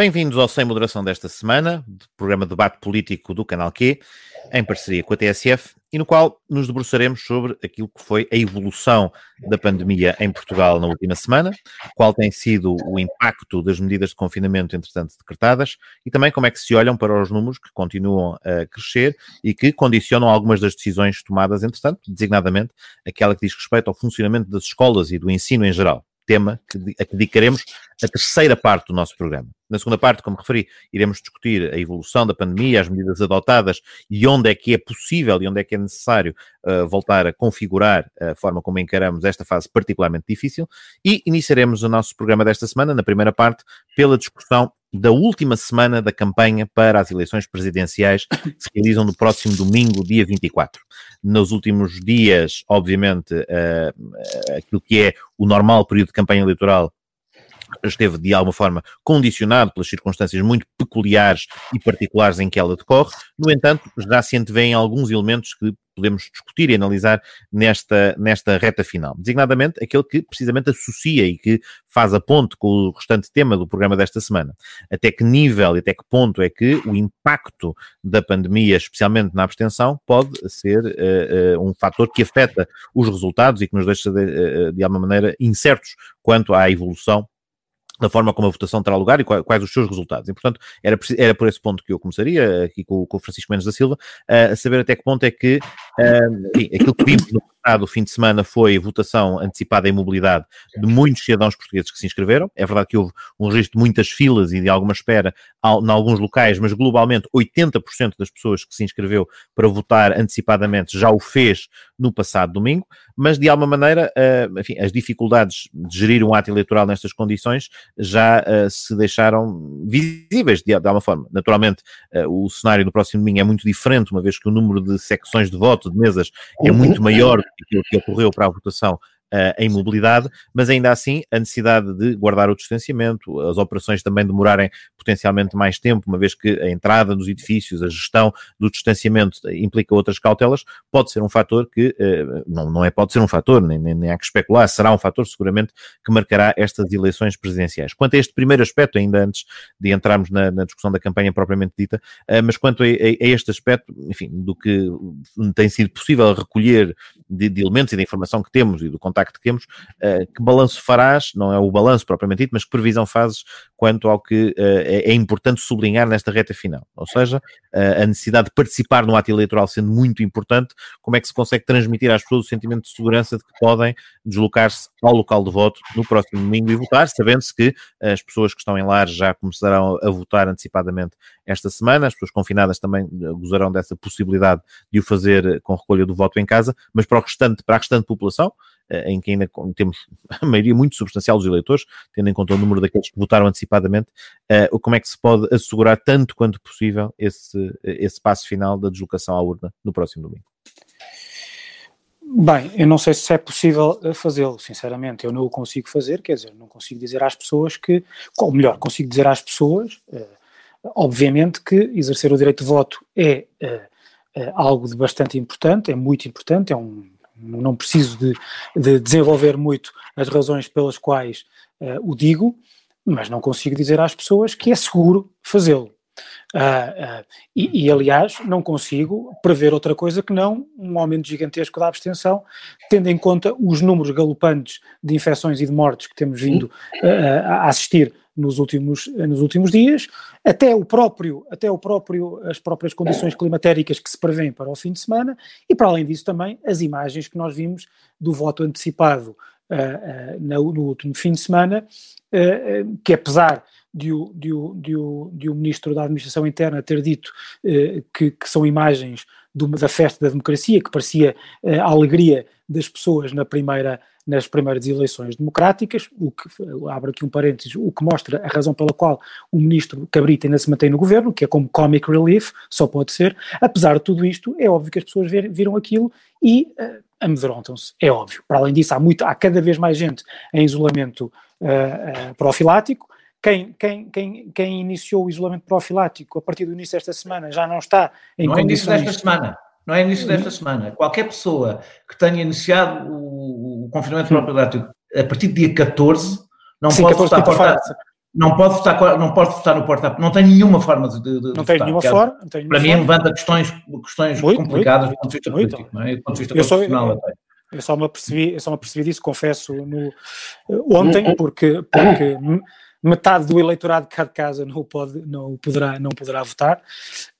Bem-vindos ao Sem Moderação desta semana, programa de debate político do Canal Q, em parceria com a TSF, e no qual nos debruçaremos sobre aquilo que foi a evolução da pandemia em Portugal na última semana, qual tem sido o impacto das medidas de confinamento, entretanto, decretadas, e também como é que se olham para os números que continuam a crescer e que condicionam algumas das decisões tomadas, entretanto, designadamente aquela que diz respeito ao funcionamento das escolas e do ensino em geral tema a que dedicaremos a terceira parte do nosso programa. Na segunda parte, como referi, iremos discutir a evolução da pandemia, as medidas adotadas e onde é que é possível e onde é que é necessário uh, voltar a configurar a forma como encaramos esta fase particularmente difícil. E iniciaremos o nosso programa desta semana, na primeira parte, pela discussão da última semana da campanha para as eleições presidenciais que se realizam no próximo domingo, dia 24. Nos últimos dias, obviamente, uh, aquilo que é o normal período de campanha eleitoral esteve de alguma forma condicionado pelas circunstâncias muito peculiares e particulares em que ela decorre. No entanto, já se antevêem alguns elementos que podemos discutir e analisar nesta, nesta reta final. Designadamente, aquele que precisamente associa e que faz a ponte com o restante tema do programa desta semana. Até que nível e até que ponto é que o impacto da pandemia, especialmente na abstenção, pode ser uh, uh, um fator que afeta os resultados e que nos deixa de, uh, de alguma maneira incertos quanto à evolução da forma como a votação terá lugar e quais os seus resultados. E, portanto, era, era por esse ponto que eu começaria, aqui com, com o Francisco Mendes da Silva, a saber até que ponto é que enfim, aquilo que vimos no passado fim de semana foi votação antecipada em mobilidade de muitos cidadãos portugueses que se inscreveram. É verdade que houve um registro de muitas filas e de alguma espera em alguns locais, mas globalmente 80% das pessoas que se inscreveu para votar antecipadamente já o fez no passado domingo, mas de alguma maneira, enfim, as dificuldades de gerir um ato eleitoral nestas condições já uh, se deixaram visíveis de, alguma forma. Naturalmente, uh, o cenário do próximo domingo é muito diferente, uma vez que o número de secções de voto, de mesas, é muito maior aquilo que ocorreu para a votação uh, em mobilidade, mas ainda assim a necessidade de guardar o distanciamento, as operações também demorarem potencialmente mais tempo, uma vez que a entrada nos edifícios, a gestão do distanciamento implica outras cautelas, pode ser um fator que, uh, não, não é pode ser um fator, nem, nem, nem há que especular, será um fator seguramente que marcará estas eleições presidenciais. Quanto a este primeiro aspecto, ainda antes de entrarmos na, na discussão da campanha propriamente dita, uh, mas quanto a, a, a, este aspecto, enfim, do que tem sido possível recolher de, de elementos e da informação que temos e do contato contacto que temos, uh, que balanço farás, não é o balanço propriamente dito, mas que previsão fazes quanto ao que uh, é, é, importante sublinhar nesta reta final? Ou seja, uh, a necessidade de participar no ato eleitoral sendo muito importante, como é que se consegue transmitir às pessoas o sentimento de segurança de que podem deslocar-se ao local de voto no próximo domingo e votar, sabendo-se que as pessoas que estão em lares já começarão a votar antecipadamente esta semana, as pessoas confinadas também gozarão dessa possibilidade de o fazer com recolha do voto em casa, mas para, o restante, para a restante população, eh, em que ainda temos a maioria muito substancial dos eleitores, tendo em conta o número daqueles que votaram antecipadamente, uh, como é que se pode assegurar tanto quanto possível esse, esse passo final da deslocação à urna no próximo domingo? Bem, eu não sei se é possível eh, fazê-lo, sinceramente. Eu não o consigo fazer, quer dizer, não consigo dizer às pessoas que, ou melhor, consigo dizer às pessoas, obviamente, que exercer o direito de voto é algo de bastante importante, é muito importante, é um não preciso de, de desenvolver muito as razões pelas quais uh, o digo, mas não consigo dizer às pessoas que é seguro fazê-lo. Uh, uh, e, e, aliás, não consigo prever outra coisa que não um aumento gigantesco da abstenção, tendo em conta os números galopantes de infecções e de mortes que temos vindo uh, a assistir nos últimos, nos últimos dias, até o próprio, até o próprio, as próprias condições climatéricas que se prevêem para o fim de semana, e para além disso também as imagens que nós vimos do voto antecipado uh, uh, no, no, último fim de semana, uh, que apesar de o, de, o, de, o, de o Ministro da Administração Interna ter dito que, que, são imagens da festa da democracia, que parecia a alegria das pessoas na primeira, nas primeiras eleições democráticas, o que, abre aqui um parênteses, o que mostra a razão pela qual o ministro Cabrita ainda se mantém no governo, que é como comic relief, só pode ser. Apesar de tudo isto, é óbvio que as pessoas ver, viram aquilo e uh, amedrontam-se, é óbvio. Para além disso, há, muito, há cada vez mais gente em isolamento uh, uh, profilático, quem, quem, quem, quem iniciou o isolamento profilático a partir do início desta semana já não está em não condições... Não é início desta semana não é início desta semana. Qualquer pessoa que tenha iniciado o, o confinamento profilático a partir do dia 14 não Sim, pode 14 estar porta, não pode votar, não pode votar no porta Não tem nenhuma forma de, de Não tem nenhuma forma. Tem para mim, levanta questões, questões muito, complicadas muito, do ponto de vista muito, político, não é? do ponto de vista eu constitucional até. Eu só me apercebi, eu só me apercebi disso, confesso, no, ontem, porque, porque metade do eleitorado de cada casa não pode, não poderá, não poderá votar,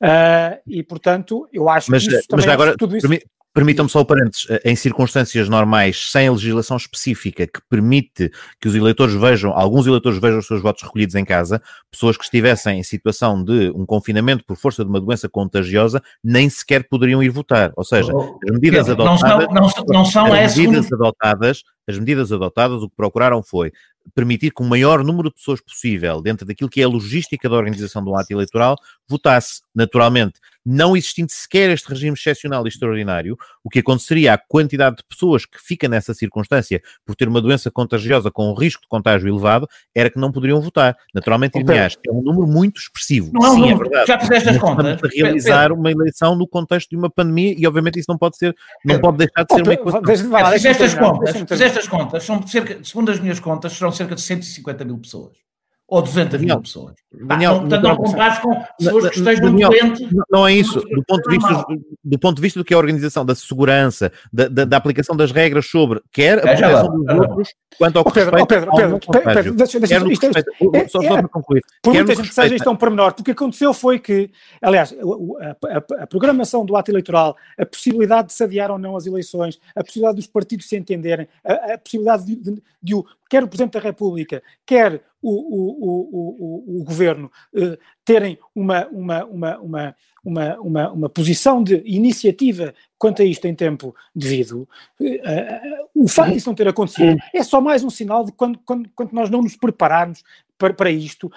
uh, e portanto eu acho mas, que isso mas agora, tudo isso... Permitam-me só o parênteses, eh, em circunstâncias normais, sem legislação específica que permite que os eleitores vejam, alguns eleitores vejam os seus votos recolhidos em casa, pessoas que estivessem em situação de um confinamento por força de uma doença contagiosa, nem sequer poderiam ir votar. Ou seja, oh, as medidas adotadas. Não, não, não são as medidas adotadas, as medidas adotadas, o que procuraram foi permitir que o maior número de pessoas possível, dentro daquilo que é a logística da organização do ato eleitoral, votasse. Naturalmente, não existindo sequer este regime excepcional e extraordinário, o que aconteceria à quantidade de pessoas que fica nessa circunstância por ter uma doença contagiosa com um risco de contágio elevado, era que não poderiam votar. Naturalmente, okay. aliás, é um número muito expressivo. Não é um Sim, número, é verdade. Já fizeste as contas. Estamos a realizar Pedro. uma eleição no contexto de uma pandemia e, obviamente, isso não pode ser, não pode deixar de ser uma equação. Fizeste as contas, fizeste as contas, são cerca, segundo as minhas contas, serão cerca de 150 mil pessoas ou 200 Daniel, mil pessoas. Daniel, ah, portanto, não compares com pessoas que estejam Daniel, doentes. Não é isso. Do ponto, de vista, do ponto de vista do que é a organização da segurança, da, da, da aplicação das regras sobre quer a proteção dos outros, quanto ao que respeita Pedro, Pedro, Pedro, Pedro, deixa, deixa, isto, é, só, só para concluir. Por muita gente seja isto é um pormenor, porque o que aconteceu foi que, aliás, a, a, a, programação do ato eleitoral, a possibilidade de se adiar ou não as eleições, a possibilidade dos partidos se entenderem, a, a possibilidade de, de, de, de, quer o Presidente da República, quer o, o, o, o, governo eh, terem uma, uma, uma, uma, uma, uma, uma posição de iniciativa quanto a isto em tempo devido, eh, o facto de isso não ter acontecido é só mais um sinal de quando, quando, quando nós não nos prepararmos para, para isto,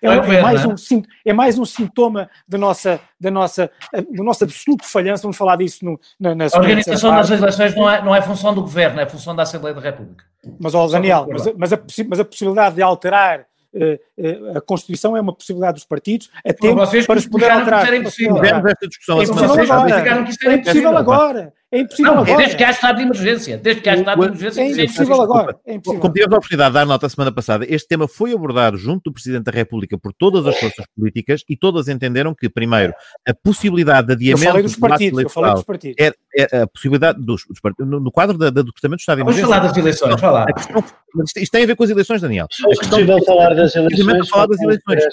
é, é, mais um, é mais um sintoma da nossa, da nossa, do nosso absoluto falhanço, vamos falar disso no, na, na A organização das eleições não é, não é função do governo, é função da Assembleia da República. Mas, ó, Daniel, mas, mas, a, mas a possibilidade de alterar eh, a Constituição é uma possibilidade dos partidos a tempo vocês para se poder alterar. Que impossível. esta discussão é impossível agora. É impossível agora. É impossível não, agora. Desde que há estado de emergência. Desde que há estado de emergência. É impossível agora. É impossível. Como tivemos a oportunidade de dar nota a semana passada, este tema foi abordado junto do Presidente da República por todas as forças políticas e todas entenderam que, primeiro, a possibilidade de adiamento... Eu falei dos partidos. Eu falei dos partidos. É, é a possibilidade dos, dos partidos. No, no quadro da, da, do Departamento de Estado de Emergência... Vamos falar das eleições. Falar. Questão, isto tem a ver com as eleições, Daniel. Fosse possível falar das eleições... Falar das eleições.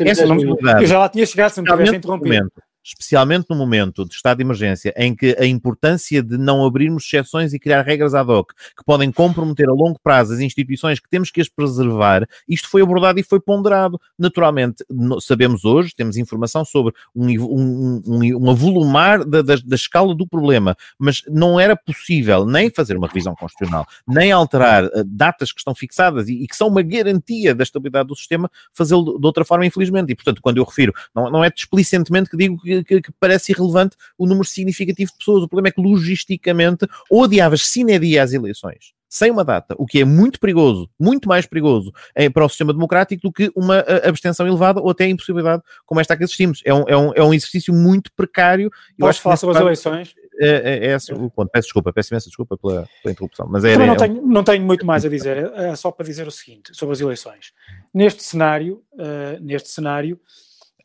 Essa não Eu já lá tinha chegado, se me tivesse interrompido especialmente no momento de estado de emergência, em que a importância de não abrirmos exceções e criar regras ad hoc que podem comprometer a longo prazo as instituições que temos que as preservar, isto foi abordado e foi ponderado. Naturalmente, sabemos hoje, temos informação sobre um, um, um, um avolumar da, da, da, escala do problema, mas não era possível nem fazer uma revisão constitucional, nem alterar uh, datas que estão fixadas e, e, que são uma garantia da estabilidade do sistema, fazê-lo de outra forma, infelizmente. E, portanto, quando eu refiro, não, não é displicentemente que digo que que, que, parece irrelevante o número significativo de pessoas. O problema é que, logisticamente, ou adiavas sine dia as eleições, sem uma data, o que é muito perigoso, muito mais perigoso é, para o sistema democrático do que uma abstenção elevada ou até a impossibilidade como esta que assistimos. É um, é um, é um exercício muito precário. Posso falar sobre as eleições? É, é, é esse o ponto. Peço desculpa, peço imensa desculpa pela, pela interrupção. Mas é, não, tenho, não tenho muito mais a dizer, é só para dizer o seguinte sobre as eleições. Neste cenário, uh, neste cenário,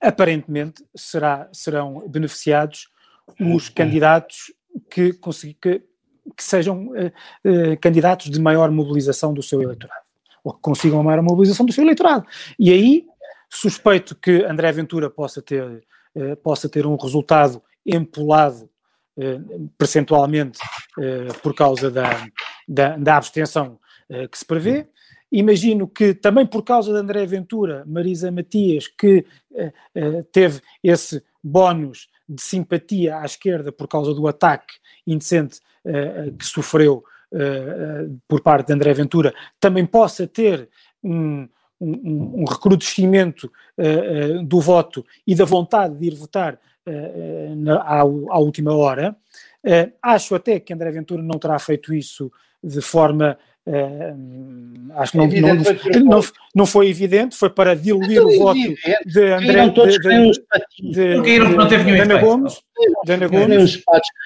aparentemente será, serão beneficiados os candidatos que, que, que sejam uh, uh, candidatos de maior mobilização do seu eleitorado, ou que consigam a maior mobilização do seu eleitorado. E aí suspeito que André Ventura possa ter, uh, possa ter um resultado empolado percentualmente por causa da, da, da abstenção que se prevê, Imagino que também por causa de André Ventura, Marisa Matias, que uh, uh, teve esse bónus de simpatia à esquerda por causa do ataque indecente uh, que sofreu por parte de André Ventura, também possa ter um, um, um recrudescimento do voto e da vontade de ir votar na, à, à, última hora. acho até que André Ventura não terá feito isso de forma Uh, acho que não, não, não, não, foi evidente, foi para diluir o voto de André de, de, de, de, não teve nenhum Ana Gomes. De Ana Gomes.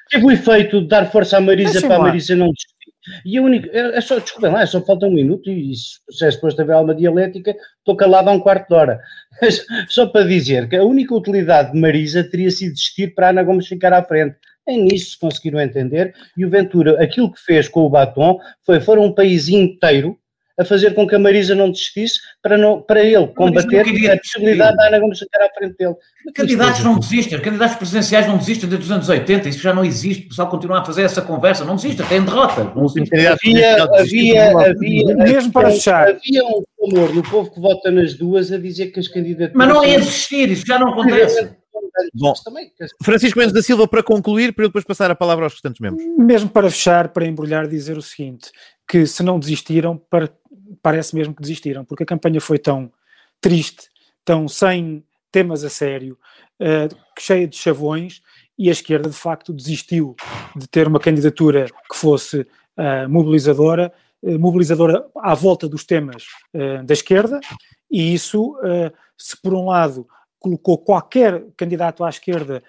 Teve o efeito de dar força à Marisa para a Marisa não desistir. E a única, é, é só, desculpem lá, é só falta um minuto e se é suposto haver alma dialética, estou calado há um quarto de hora. só para dizer que a única utilidade de Marisa teria sido desistir para a Ana Gomes ficar à frente. É nisso que conseguiram entender. E o Ventura, aquilo que fez com o batom foi, foram um país inteiro a fazer com que a Marisa não desistisse para, não, para ele combater a possibilidade da Ana Gomes ficar à frente dele. Candidatos não desistem, candidatos presidenciais não desistem desde os anos 80, isso já não existe, o pessoal continua a fazer essa conversa, não desistem, tem derrota. Não havia, havia, havia, mesmo para fechar. Havia um amor no povo que vota nas duas a dizer que as candidaturas. Mas não é desistir, isso já não acontece. Bom, Francisco Mendes da Silva, para concluir, para eu depois passar a palavra aos restantes membros. Mesmo para fechar, para embrulhar, dizer o seguinte: que se não desistiram, para parece mesmo que desistiram, porque a campanha foi tão triste, tão sem temas a sério, uh, cheia de chavões, e a esquerda de facto desistiu de ter uma candidatura que fosse uh, mobilizadora, uh, mobilizadora à volta dos temas da esquerda, e isso, se por um lado colocou qualquer candidato à esquerda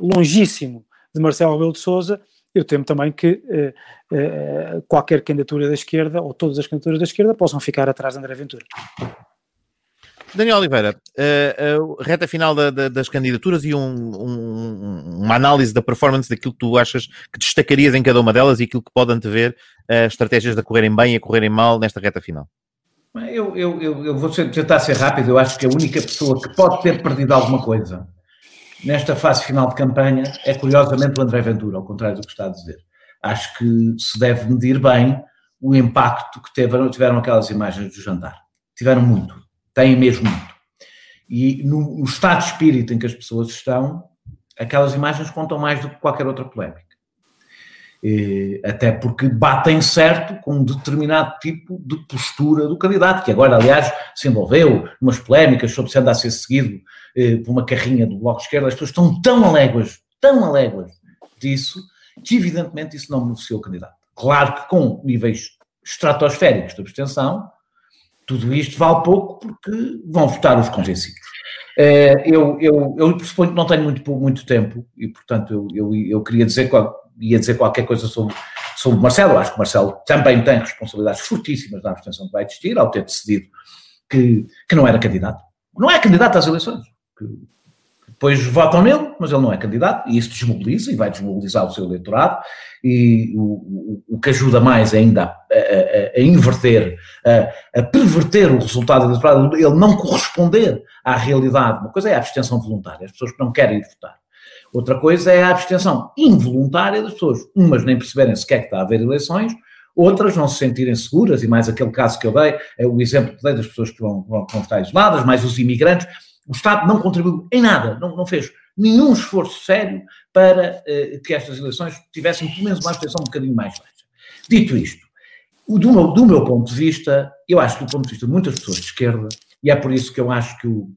longíssimo de Marcelo Rebelo de Sousa, eu temo também que eh, eh, qualquer candidatura da esquerda, ou todas as candidaturas da esquerda, possam ficar atrás de André Ventura. Daniel Oliveira, uh, uh, reta final da, da, das candidaturas e um, um, uma análise da performance daquilo que tu achas que destacarias em cada uma delas e aquilo que pode antever uh, estratégias a correrem bem e a correrem mal nesta reta final. Eu, eu, eu, eu vou tentar ser rápido, eu acho que a única pessoa que pode ter perdido alguma coisa nesta fase final de campanha é curiosamente o André Ventura, ao contrário do que está a dizer. Acho que se deve medir bem o impacto que tiveram, tiveram aquelas imagens do jantar. Tiveram muito, têm mesmo muito. E no, no estado de espírito em que as pessoas estão, aquelas imagens contam mais do que qualquer outra polémica. E, até porque batem certo com um determinado tipo de postura do candidato, que agora, aliás, se envolveu umas polémicas sobre se anda a ser seguido eh, por uma carrinha do Bloco de Esquerda, as pessoas estão tão aléguas, tão aléguas disso, que evidentemente isso não beneficiou o candidato. Claro que com níveis estratosféricos de abstenção, tudo isto vale pouco porque vão votar os convencidos. Eh, eu, eu, eu pressuponho que não tenho muito, muito tempo e, portanto, eu, eu, eu queria dizer, ia dizer qualquer coisa sobre, sobre Marcelo. Acho que Marcelo também tem responsabilidades fortíssimas na abstenção que vai existir, ao ter decidido que, que não era candidato. Não é candidato às eleições que depois votam nele, mas ele não é candidato, e isso desmobiliza e vai desmobilizar o seu eleitorado, e o, o, o que ajuda mais ainda a, a, a inverter, a, a, perverter o resultado eleitoral, ele não corresponder à realidade. Uma coisa é a abstenção voluntária, as pessoas que não querem votar. Outra coisa é a abstenção involuntária das pessoas, umas nem perceberem sequer que está a haver eleições, outras não se sentirem seguras, e mais aquele caso que eu dei, é o exemplo que dei das pessoas que vão, vão, estar isoladas, mais os imigrantes, o Estado não contribuiu em nada, não, não fez nenhum esforço sério para uh, que estas eleições tivessem pelo menos uma abstenção um bocadinho mais baixa. Dito isto, do meu, do meu ponto de vista, eu acho que do ponto de vista de muitas pessoas de esquerda, e é por isso que eu acho que o,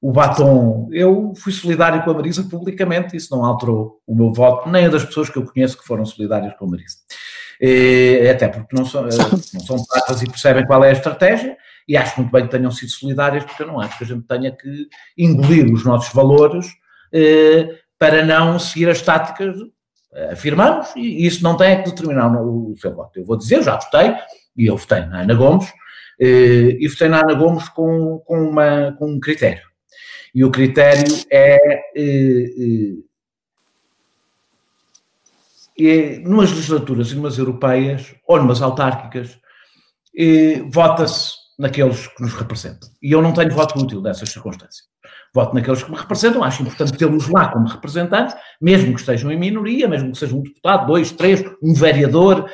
o batom, eu fui solidário com a Marisa publicamente, isso não alterou o meu voto, nem a das pessoas que eu conheço que foram solidárias com a Marisa. E, até porque não são, eh, não são pratas e percebem qual é a estratégia, e acho muito bem que tenham sido solidárias, porque eu não acho que a gente tenha que engolir os nossos valores eh, para não seguir as táticas. Afirmamos, e isso não tem que determinar o, seu voto. Eu vou dizer, já votei, e eu votei na Ana Gomes, eh, e votei na Ana Gomes com, com, uma, com um critério. E o critério é, é, é numas legislaturas, numas europeias ou numas autárquicas, vota-se naqueles que nos representam. E eu não tenho voto útil nessas circunstâncias. Voto naqueles que me representam, acho importante tê-los lá como representantes, mesmo que estejam em minoria, mesmo que seja um deputado, dois, três, um vereador,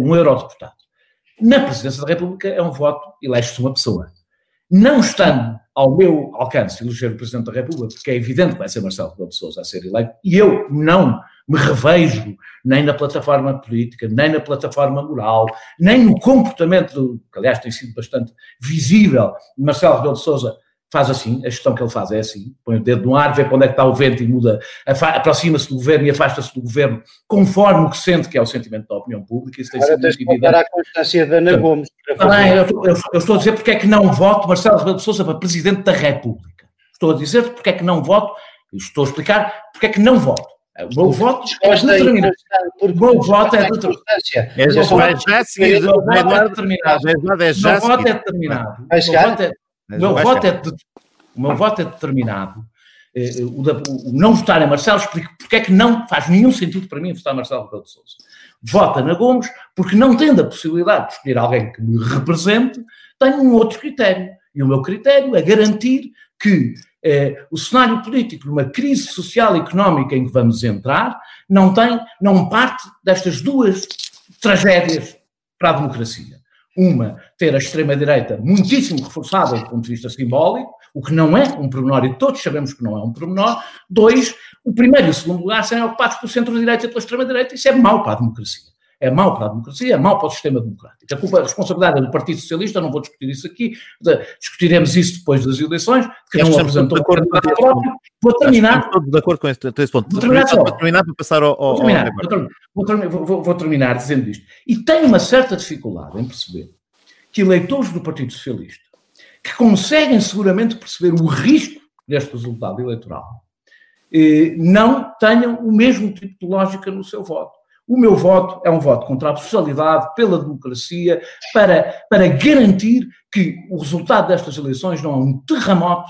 um eurodeputado. Na presidência da República é um voto, elege-se uma pessoa. Não estando ao meu alcance eleger o Presidente da República, porque é evidente que vai ser Marcelo Rebelo de Sousa a ser eleito, e eu não me revejo nem na plataforma política, nem na plataforma moral, nem no comportamento, que aliás tem sido bastante visível, Marcelo Rebelo de Sousa faz assim, a gestão que ele faz é assim, põe o dedo no ar, vê para onde é que está o vento e muda, aproxima-se do governo e afasta-se do governo, conforme o que sente que é o sentimento da opinião pública. Isso tem Agora tens que voltar à constância da Ana Gomes. Também, eu, eu, eu, estou a dizer porque é que não voto Marcelo Rebelo de Sousa para Presidente da República. Estou a dizer porque é que não voto, estou a explicar porque é que não voto O meu voto é determinado. O meu voto é determinado. É já, já, já seguir. O meu voto é determinado. O meu voto é determinado. O meu voto é determinado. O, da, o, não votar em Marcelo, explico porque é que não faz nenhum sentido para mim votar Marcelo Rebelo de Sousa. Vota na Gomes porque não tendo a possibilidade de escolher alguém que me represente, tenho um outro critério. E o meu critério é garantir que eh, o cenário político, numa crise social e económica em que vamos entrar, não tem, não parte destas duas tragédias para a democracia. Uma, ter a extrema-direita muitíssimo reforçada do ponto de vista simbólico, o que não é um pormenor, e todos sabemos que não é um pormenor. Dois, o primeiro e o segundo lugar serem ocupados pelo centro-direita e pela extrema-direita. Isso é mau para a democracia é mau para a democracia, é mau para o sistema democrático. A, culpa, a responsabilidade é do Partido Socialista, não vou discutir isso aqui, discutiremos isso depois das eleições, que não apresentou acordo candidato próprio. Vou terminar. Estou de acordo com esse, ponto. Vou terminar, para terminar, para passar ao. Vou terminar, vou, terminar, vou, vou terminar dizendo isto. E tenho uma certa dificuldade em perceber que eleitores do Partido Socialista, que conseguem seguramente perceber o risco deste resultado eleitoral, eh, não tenham o mesmo tipo de lógica no seu voto. O meu voto é um voto contra a socialidade, pela democracia, para, para garantir que o resultado destas eleições não é um terremoto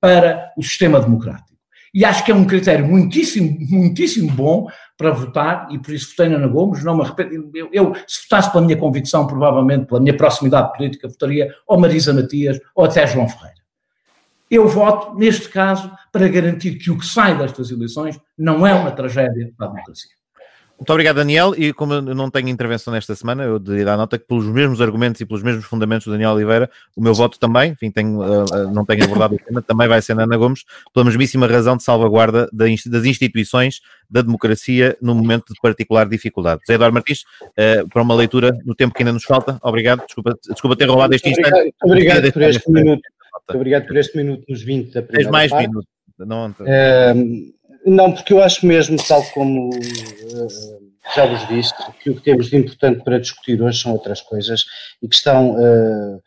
para o sistema democrático. E acho que é um critério muitíssimo, muitíssimo bom para votar, e por isso votei na Ana Gomes, não me arrependo. Eu, eu, se votasse pela minha convicção, provavelmente pela minha proximidade política, votaria ou Marisa Matias ou até João Ferreira. Eu voto, neste caso, para garantir que o que sai destas eleições não é uma tragédia para a democracia. Muito obrigado, Daniel. E como eu não tenho intervenção nesta semana, eu de dar nota que pelos mesmos argumentos e pelos mesmos fundamentos do Daniel Oliveira, o meu voto também, enfim, tenho, uh, não tenho abordado o tema, também vai ser na Ana Gomes, pela mesmíssima razão de salvaguarda das instituições da democracia no momento de particular dificuldade. Eduardo Martins, uh, para uma leitura no tempo que ainda nos falta, obrigado. Desculpa, desculpa ter roubado este instante. Obrigado, obrigado por este minuto. Obrigado por este minuto nos 20 da primeira Tens mais minutos. Não, uh, não, porque eu acho mesmo, tal como uh, já vos disse, que o que temos de importante para discutir hoje são outras coisas e que estão uh,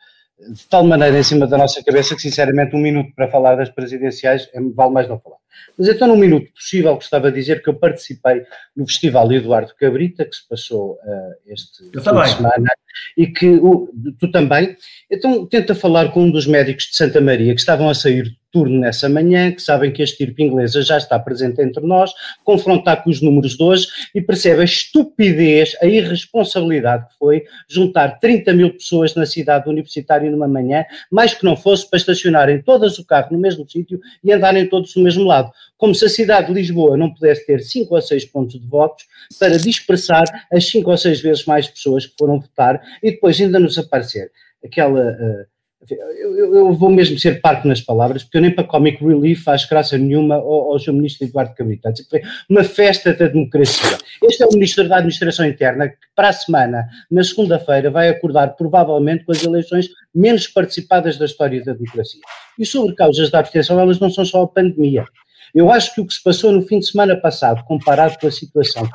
de tal maneira em cima da nossa cabeça que, sinceramente, um minuto para falar das presidenciais é, vale mais não falar. Mas então, num minuto possível, gostava de dizer que eu participei no Festival Eduardo Cabrita, que se passou uh, este eu fim também. de semana, e que uh, tu também. Então, tenta falar com um dos médicos de Santa Maria que estavam a sair turno nessa manhã, que sabem que a estirpe inglesa já está presente entre nós, confrontar com os números de hoje e percebe a estupidez, a irresponsabilidade que foi juntar 30 mil pessoas na cidade universitária numa manhã, mais que não fosse para estacionarem todas o carro no mesmo sítio e andarem todos do mesmo lado. Como se a cidade de Lisboa não pudesse ter 5 ou 6 pontos de votos para dispersar as 5 ou 6 vezes mais pessoas que foram votar e depois ainda nos aparecer aquela. Uh, eu, eu, vou mesmo ser parco nas palavras, porque eu nem para Comic Relief faz graça nenhuma ao, ao seu ministro Eduardo Cabrita. Foi uma festa da democracia. Este é o ministro da Administração Interna que, para a semana, na segunda-feira, vai acordar provavelmente com as eleições menos participadas da história da democracia. E sobre causas da abstenção, elas não são só a pandemia. Eu acho que o que se passou no fim de semana passado, comparado com a situação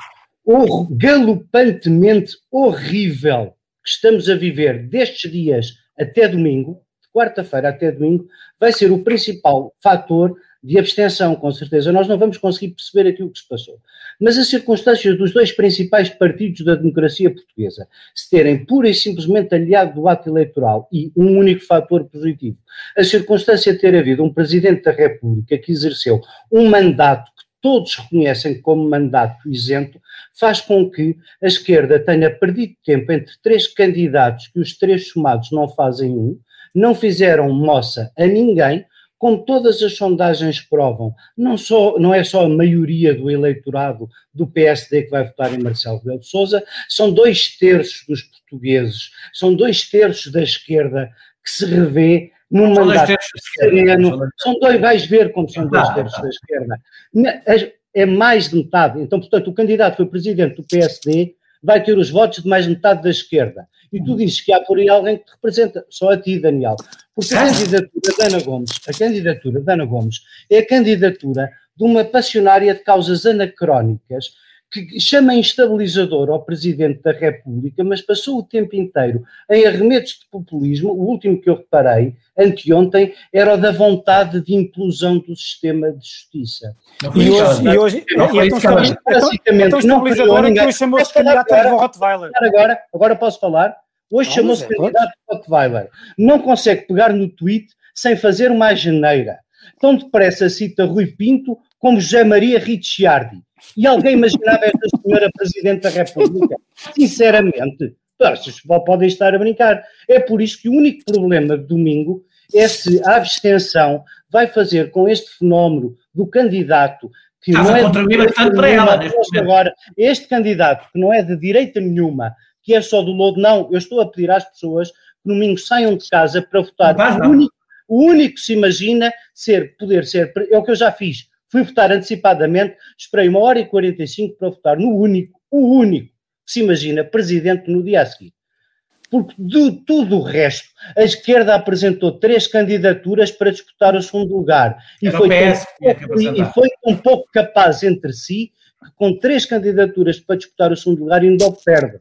galopantemente horrível que estamos a viver destes dias até domingo, de quarta-feira até domingo, vai ser o principal fator de abstenção, com certeza. Nós não vamos conseguir perceber aquilo que se passou. Mas as circunstâncias dos dois principais partidos da democracia portuguesa se terem pura e simplesmente aliado do ato eleitoral e um único fator positivo, a circunstância de ter havido um Presidente da República que exerceu um mandato que todos reconhecem como mandato isento, faz com que a esquerda tenha perdido tempo entre três candidatos que os três somados não fazem um, não fizeram moça a ninguém, como todas as sondagens provam, não, só, não é só a maioria do eleitorado do PSD que vai votar em Marcelo Rebelo de Sousa, são dois terços dos portugueses, são dois terços da esquerda que se revê num são mandato sereno. São dois, vais ver como são dois terços da esquerda é mais de metade. Então, portanto, o candidato que foi presidente do PSD vai ter os votos de mais de metade da esquerda. E tu dizes que há por aí alguém que te representa, só a ti, Daniel. Porque a candidatura da Ana Gomes, a candidatura da Ana Gomes é a candidatura de uma passionária de causas anacrónicas que chama instabilizador ao Presidente da República, mas passou o tempo inteiro em arremedos de populismo. O último que eu reparei, anteontem, era o da vontade de implosão do sistema de justiça. E hoje, e hoje não, e é tão, basicamente, então, não estabilizador que hoje chamou-se candidato a Rottweiler. Agora, agora posso falar? Hoje chamou-se é, candidato a Rottweiler. Não consegue pegar no tweet sem fazer uma geneira. Tão depressa cita Rui Pinto como José Maria Ricciardi. E alguém imaginava esta senhora Presidente da República? Sinceramente, vocês podem estar a brincar. É por isso que o único problema de domingo é se a abstenção vai fazer com este fenómeno do candidato que Estás não é contribuir bastante para ela. Agora, este candidato que não é de direita nenhuma, que é só do lodo, não, eu estou a pedir às pessoas que domingo saiam de casa para votar. Não, o, único, o único que se imagina ser, poder ser, é o que eu já fiz, Fui votar antecipadamente, esperei uma hora e 45 para votar no único, o único, que se imagina, presidente no dia a seguir. Porque de tudo o resto, a esquerda apresentou três candidaturas para disputar o segundo lugar. E foi, pouco, e foi um pouco capaz entre si que com três candidaturas para disputar o segundo lugar ainda o perde.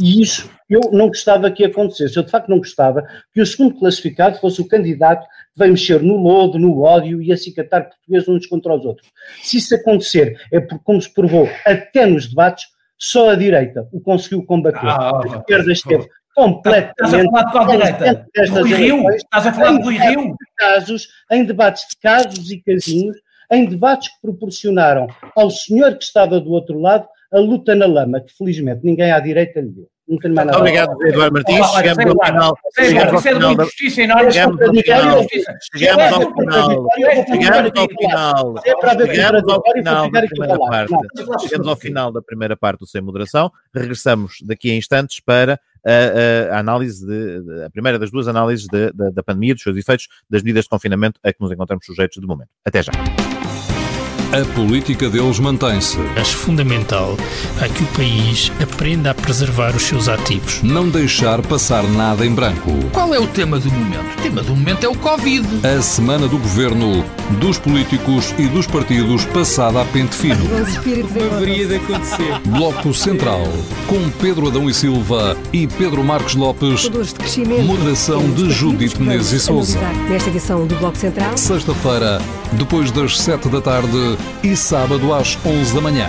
E isso eu não gostava que acontecesse. Eu, de facto, não gostava que o segundo classificado fosse o candidato que veio mexer no lodo, no ódio e acicatar portugueses uns contra os outros. Se isso acontecer, é porque, como se provou até nos debates, só a direita o conseguiu combater. Ah, a esquerda esteve completamente. Estás a falar de direita? Rui Rio? Estás a falar de Rui Rio? Casos, em debates de casos e casinhos, em debates que proporcionaram ao senhor que estava do outro lado a luta na lama, que felizmente ninguém à direita lhe deu. Não tenho mais nada Obrigado, Eduardo Martins. Chegamos ao final. Chegamos ao final. Da... Chegamos ao final. Chegamos ao final. Chegamos ao final. Chegamos ao final da primeira parte. Chegamos ao final da primeira parte do Sem Moderação. Regressamos daqui a instantes para a, a, análise de, de, a primeira das duas análises de, de, da pandemia, dos seus efeitos, das medidas de confinamento a que nos encontramos sujeitos de momento. Até já. A política deles mantém-se. Acho fundamental é que o país aprenda a preservar os seus ativos. Não deixar passar nada em branco. Qual é o tema do momento? O tema do momento é o Covid. A semana do governo, dos políticos e dos partidos passada a pente fino. Deveria de acontecer. Bloco Central, com Pedro Adão e Silva e Pedro Marcos Lopes. Moderação de Judite Menezes e Souza. Nesta edição do Bloco Central. Sexta-feira, depois das sete da tarde e sábado às 11 da manhã.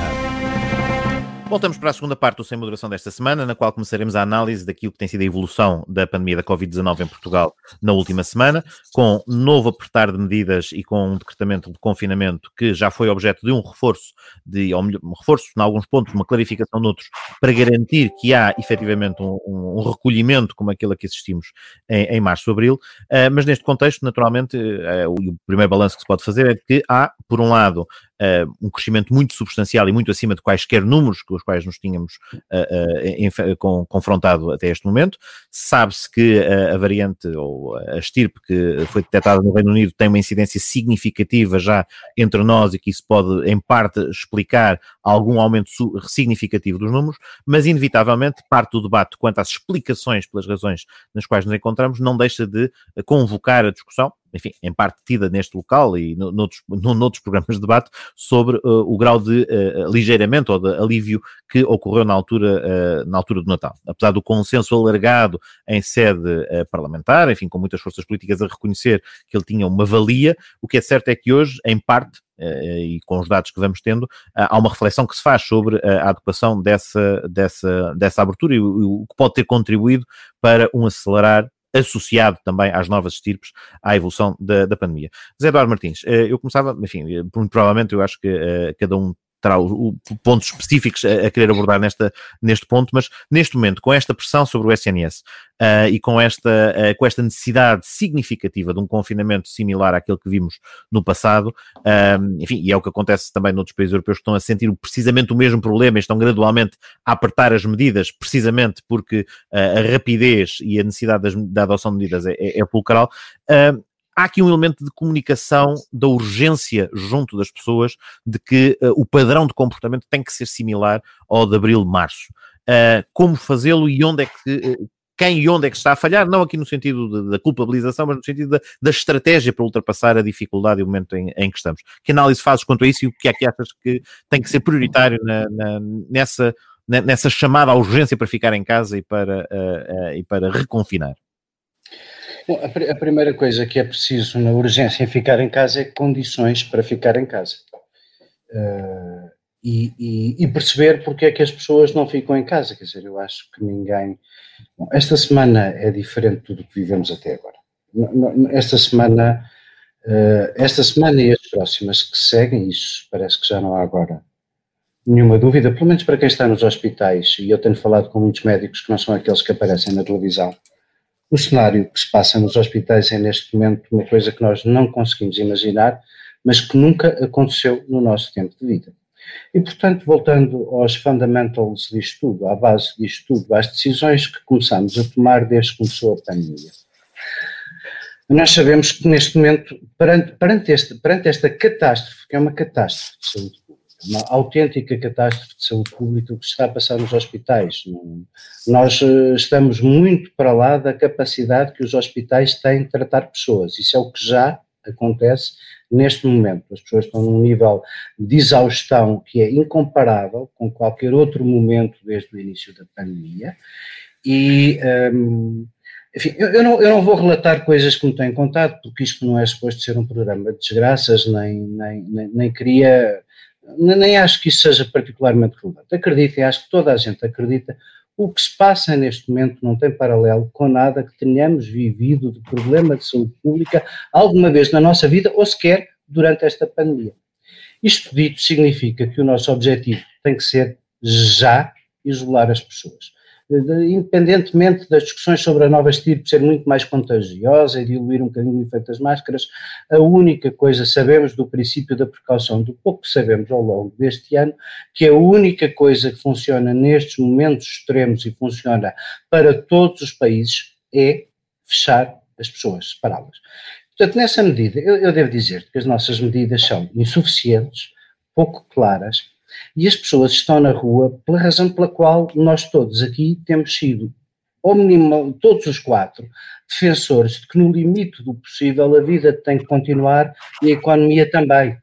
Voltamos para a segunda parte do Sem Moderação desta semana, na qual começaremos a análise daquilo que tem sido a evolução da pandemia da Covid-19 em Portugal na última semana, com novo apertar de medidas e com um decretamento de confinamento que já foi objeto de um reforço, de, ou melhor, um reforço em alguns pontos, uma clarificação noutros, para garantir que há efetivamente um, um, recolhimento como aquele a que assistimos em, em março, abril, uh, mas neste contexto, naturalmente, uh, o, o primeiro balanço que se pode fazer é que há, por um lado, uh, um crescimento muito substancial e muito acima de quaisquer números com os quais nos tínhamos uh, uh, com, confrontado até este momento. Sabe-se que a variante ou a estirpe que foi detectada no Reino Unido tem uma incidência significativa já entre nós e que isso pode, em parte, explicar algum aumento significativo dos números, mas inevitavelmente parte do debate quanto às explicações pelas razões nas quais nos encontramos não deixa de convocar a discussão enfim, em parte tida neste local e no, noutros, no, noutros programas de debate, sobre uh, o grau de uh, ligeiramente ou de alívio que ocorreu na altura, uh, na altura do Natal. Apesar do consenso alargado em sede parlamentar, enfim, com muitas forças políticas a reconhecer que ele tinha uma valia, o que é certo é que hoje, em parte, e com os dados que vamos tendo, há uma reflexão que se faz sobre a adequação dessa, dessa, dessa abertura e o que pode ter contribuído para um acelerar associado também às novas estirpes, à evolução da, da pandemia. Zé Eduardo Martins, eh, eu começava, enfim, eh, provavelmente eu acho que cada um terá o, o, pontos específicos a, a, querer abordar nesta, neste ponto, mas neste momento, com esta pressão sobre o SNS uh, e com esta, uh, com esta necessidade significativa de um confinamento similar àquele que vimos no passado, uh, enfim, e é o que acontece também noutros países europeus que estão a sentir precisamente o mesmo problema e estão gradualmente a apertar as medidas, precisamente porque a rapidez e a necessidade das, da adoção de medidas é, é, é fulcral há aqui um elemento de comunicação da urgência junto das pessoas de que uh, o padrão de comportamento tem que ser similar ao de abril-março. Uh, como fazê-lo e onde é que uh, quem e onde é que está a falhar, não aqui no sentido da culpabilização, mas no sentido da, da, estratégia para ultrapassar a dificuldade e o momento em, em, que estamos. Que análise fazes quanto a isso e o que é que achas que tem que ser prioritário na, na, nessa, nessa chamada à urgência para ficar em casa e para, e para reconfinar? Bom, a, a, primeira coisa que é preciso na urgência em ficar em casa é condições para ficar em casa. Uh, e, e, e, perceber porque é que as pessoas não ficam em casa. Quer dizer, eu acho que ninguém. Bom, esta semana é diferente de tudo que vivemos até agora. Esta semana, uh, esta semana e as próximas que seguem, isso parece que já não há agora nenhuma dúvida, pelo menos para quem está nos hospitais, e eu tenho falado com muitos médicos que não são aqueles que aparecem na televisão. O cenário que se passa nos hospitais é neste momento uma coisa que nós não conseguimos imaginar, mas que nunca aconteceu no nosso tempo de vida. E, portanto, voltando aos fundamentals disto tudo, à base disto tudo, às decisões que começamos a tomar desde que começou a pandemia. Nós sabemos que neste momento, perante, perante, este, perante esta catástrofe, que é uma catástrofe de saúde uma autêntica catástrofe de saúde pública que se está a passar nos hospitais, nós eh, estamos muito para lá da capacidade que os hospitais têm de tratar pessoas. Isso é o que já acontece neste momento. As pessoas estão num nível de exaustão que é incomparável com qualquer outro momento desde o início da pandemia. E, um, enfim, eu, não, eu, não, vou relatar coisas que me têm contado, porque isto não é suposto ser um programa de desgraças, nem, nem, nem, nem queria, nem, acho que isso seja particularmente relevante. Acreditem, acho que toda a gente acredita o que se passa neste momento não tem paralelo com nada que tenhamos vivido de problema de saúde pública alguma vez na nossa vida ou sequer durante esta pandemia. Isto dito significa que o nosso objetivo tem que ser já isolar as pessoas independentemente das discussões sobre a nova estirpe ser muito mais contagiosa e diluir um bocadinho o efeito das máscaras, a única coisa sabemos do princípio da precaução, do pouco que sabemos ao longo deste ano, que a única coisa que funciona nestes momentos extremos e funciona para todos os países é fechar as pessoas, separá-las. Portanto, nessa medida, eu, eu devo dizer que as nossas medidas são insuficientes, pouco claras, e as pessoas estão na rua pela razão pela qual nós todos aqui temos sido, ou mínimo, todos os quatro, defensores de que no limite do possível a vida tem que continuar e a economia também.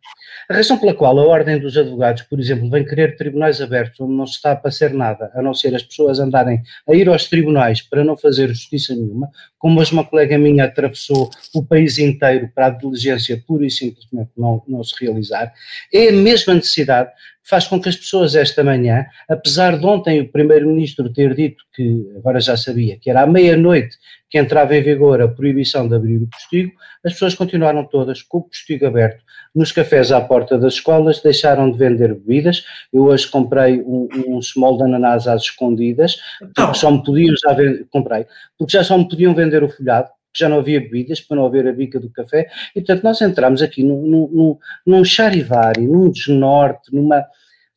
A razão pela qual a Ordem dos Advogados, por exemplo, vem querer tribunais abertos onde não se está a passar nada, a não ser as pessoas andarem a ir aos tribunais para não fazer justiça nenhuma, como hoje uma colega minha atravessou o país inteiro para a diligência pura e simplesmente não, não se realizar, é a mesma necessidade faz com que as pessoas esta manhã, apesar de ontem o Primeiro-Ministro ter dito que, agora já sabia, que era à meia-noite que entrava em vigor a proibição de abrir o postigo, as pessoas continuaram todas com o postigo aberto. Nos cafés à porta das escolas deixaram de vender bebidas. Eu hoje comprei um, um small de ananás às escondidas, porque só me podiam já vender, comprei, porque já só me podiam vender o folhado, já não havia bebidas, para não haver a bica do café, e portanto nós entramos aqui num, num, num charivari, num desnorte, numa.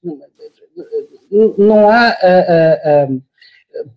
numa não há.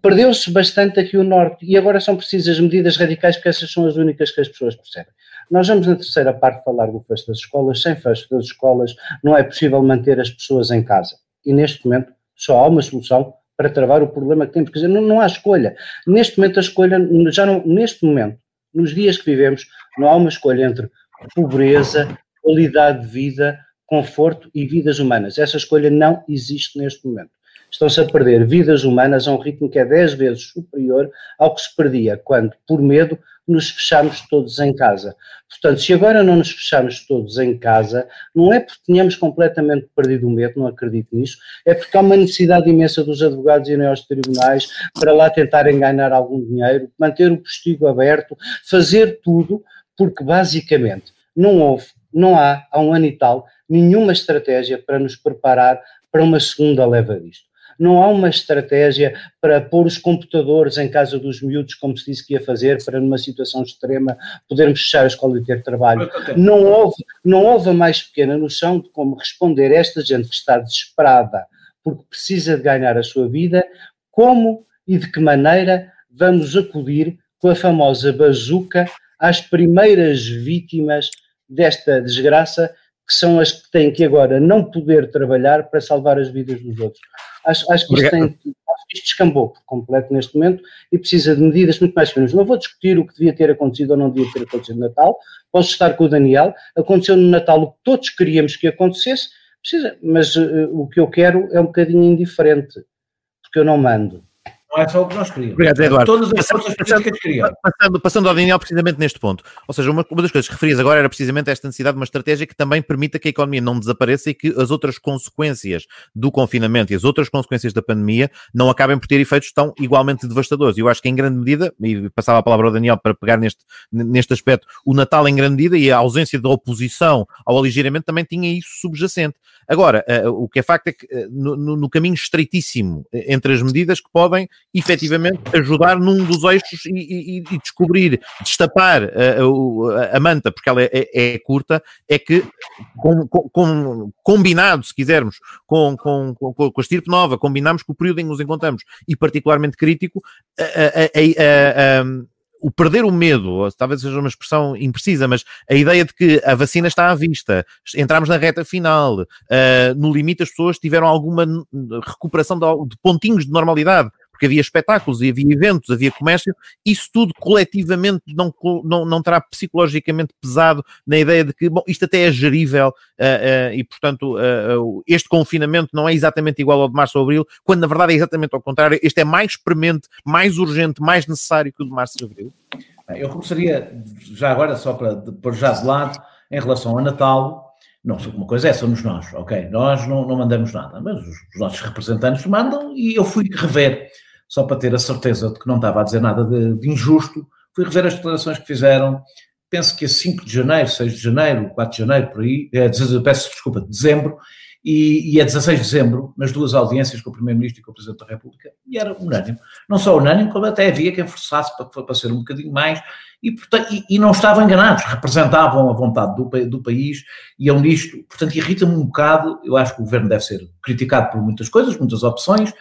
Perdeu-se bastante aqui o norte e agora são precisas medidas radicais porque essas são as únicas que as pessoas percebem. Nós vamos na terceira parte falar do fecho das escolas. Sem fecho das escolas não é possível manter as pessoas em casa. E neste momento só há uma solução para travar o problema que temos. Quer dizer, não, não há escolha. Neste momento a escolha, já não, neste momento, nos dias que vivemos, não há uma escolha entre pobreza, qualidade de vida, conforto e vidas humanas. Essa escolha não existe neste momento. Estão-se a perder vidas humanas a um ritmo que é 10 vezes superior ao que se perdia quando, por medo, nos fechamos todos em casa. Portanto, se agora não nos fechamos todos em casa, não é porque tenhamos completamente perdido o medo, não acredito nisso, é porque há uma necessidade imensa dos advogados irem aos tribunais para lá tentarem ganhar algum dinheiro, manter o postigo aberto, fazer tudo, porque basicamente não houve, não há, há um ano e tal, nenhuma estratégia para nos preparar para uma segunda leva disto não há uma estratégia para pôr os computadores em casa dos miúdos, como se disse que ia fazer, para numa situação extrema podermos fechar a escola e ter trabalho. Não houve, não houve a mais pequena noção de como responder a esta gente que está desesperada porque precisa de ganhar a sua vida, como e de que maneira vamos acudir com a famosa bazuca às primeiras vítimas desta desgraça que são as que têm que agora não poder trabalhar para salvar as vidas dos outros. Acho, acho que isto tem, isto descambou por completo neste momento e precisa de medidas muito mais finas. Não vou discutir o que devia ter acontecido ou não devia ter acontecido no Natal, posso estar com o Daniel, aconteceu no Natal o que todos queríamos que acontecesse, precisa, mas uh, o que eu quero é um bocadinho indiferente, porque eu não mando. Não é só o que nós queríamos. Obrigado, Eduardo. Todas as forças políticas queriam. Passando, passando ao Daniel precisamente neste ponto. Ou seja, uma, uma das coisas que referias agora era precisamente esta necessidade de uma estratégia que também permita que a economia não desapareça e que as outras consequências do confinamento e as outras consequências da pandemia não acabem por ter efeitos tão igualmente devastadores. Eu acho que em grande medida, e passava a palavra ao Daniel para pegar neste, neste aspecto, o Natal em grande medida e a ausência de oposição ao aligeiramento também tinha isso subjacente. Agora, uh, o que é facto é que uh, no, no, caminho estreitíssimo entre as medidas que podem efetivamente ajudar num dos eixos e, e, e descobrir, destapar uh, a, a, manta, porque ela é, é, é curta, é que com, com, combinado, se quisermos, com, com, com, a estirpe nova, combinamos com o período em que nos encontramos e particularmente crítico, a, a, a o perder o medo, talvez seja uma expressão imprecisa, mas a ideia de que a vacina está à vista, entramos na reta final, uh, no limite as pessoas tiveram alguma recuperação de, de pontinhos de normalidade, porque havia espetáculos e havia eventos, havia comércio, isso tudo coletivamente não, não, não terá psicologicamente pesado na ideia de que, bom, isto até é gerível uh, uh, e, portanto, uh, este confinamento não é exatamente igual ao de março ou abril, quando na verdade é exatamente ao contrário, este é mais premente, mais urgente, mais necessário que o de março e abril. Eu começaria, já agora, só para pôr já de lado, em relação ao Natal, não, uma coisa é, somos nós, ok? Nós não, não mandamos nada, mas os, os, nossos representantes mandam e eu fui rever só para ter a certeza de que não estava a dizer nada de, de injusto, fui rever as declarações que fizeram, penso que a 5 de janeiro, 6 de janeiro, 4 de janeiro, por aí, é, peço desculpa, de dezembro, e, e é 16 de dezembro, nas duas audiências com o Primeiro-Ministro e com o Presidente da República, e era unânime. Não só unânime, como até havia quem forçasse para, para ser um bocadinho mais, e, portanto, e, e não estavam enganados, representavam a vontade do, do país, e é um nisto, portanto, irrita-me um bocado, eu acho que o Governo deve ser criticado por muitas coisas, muitas opções,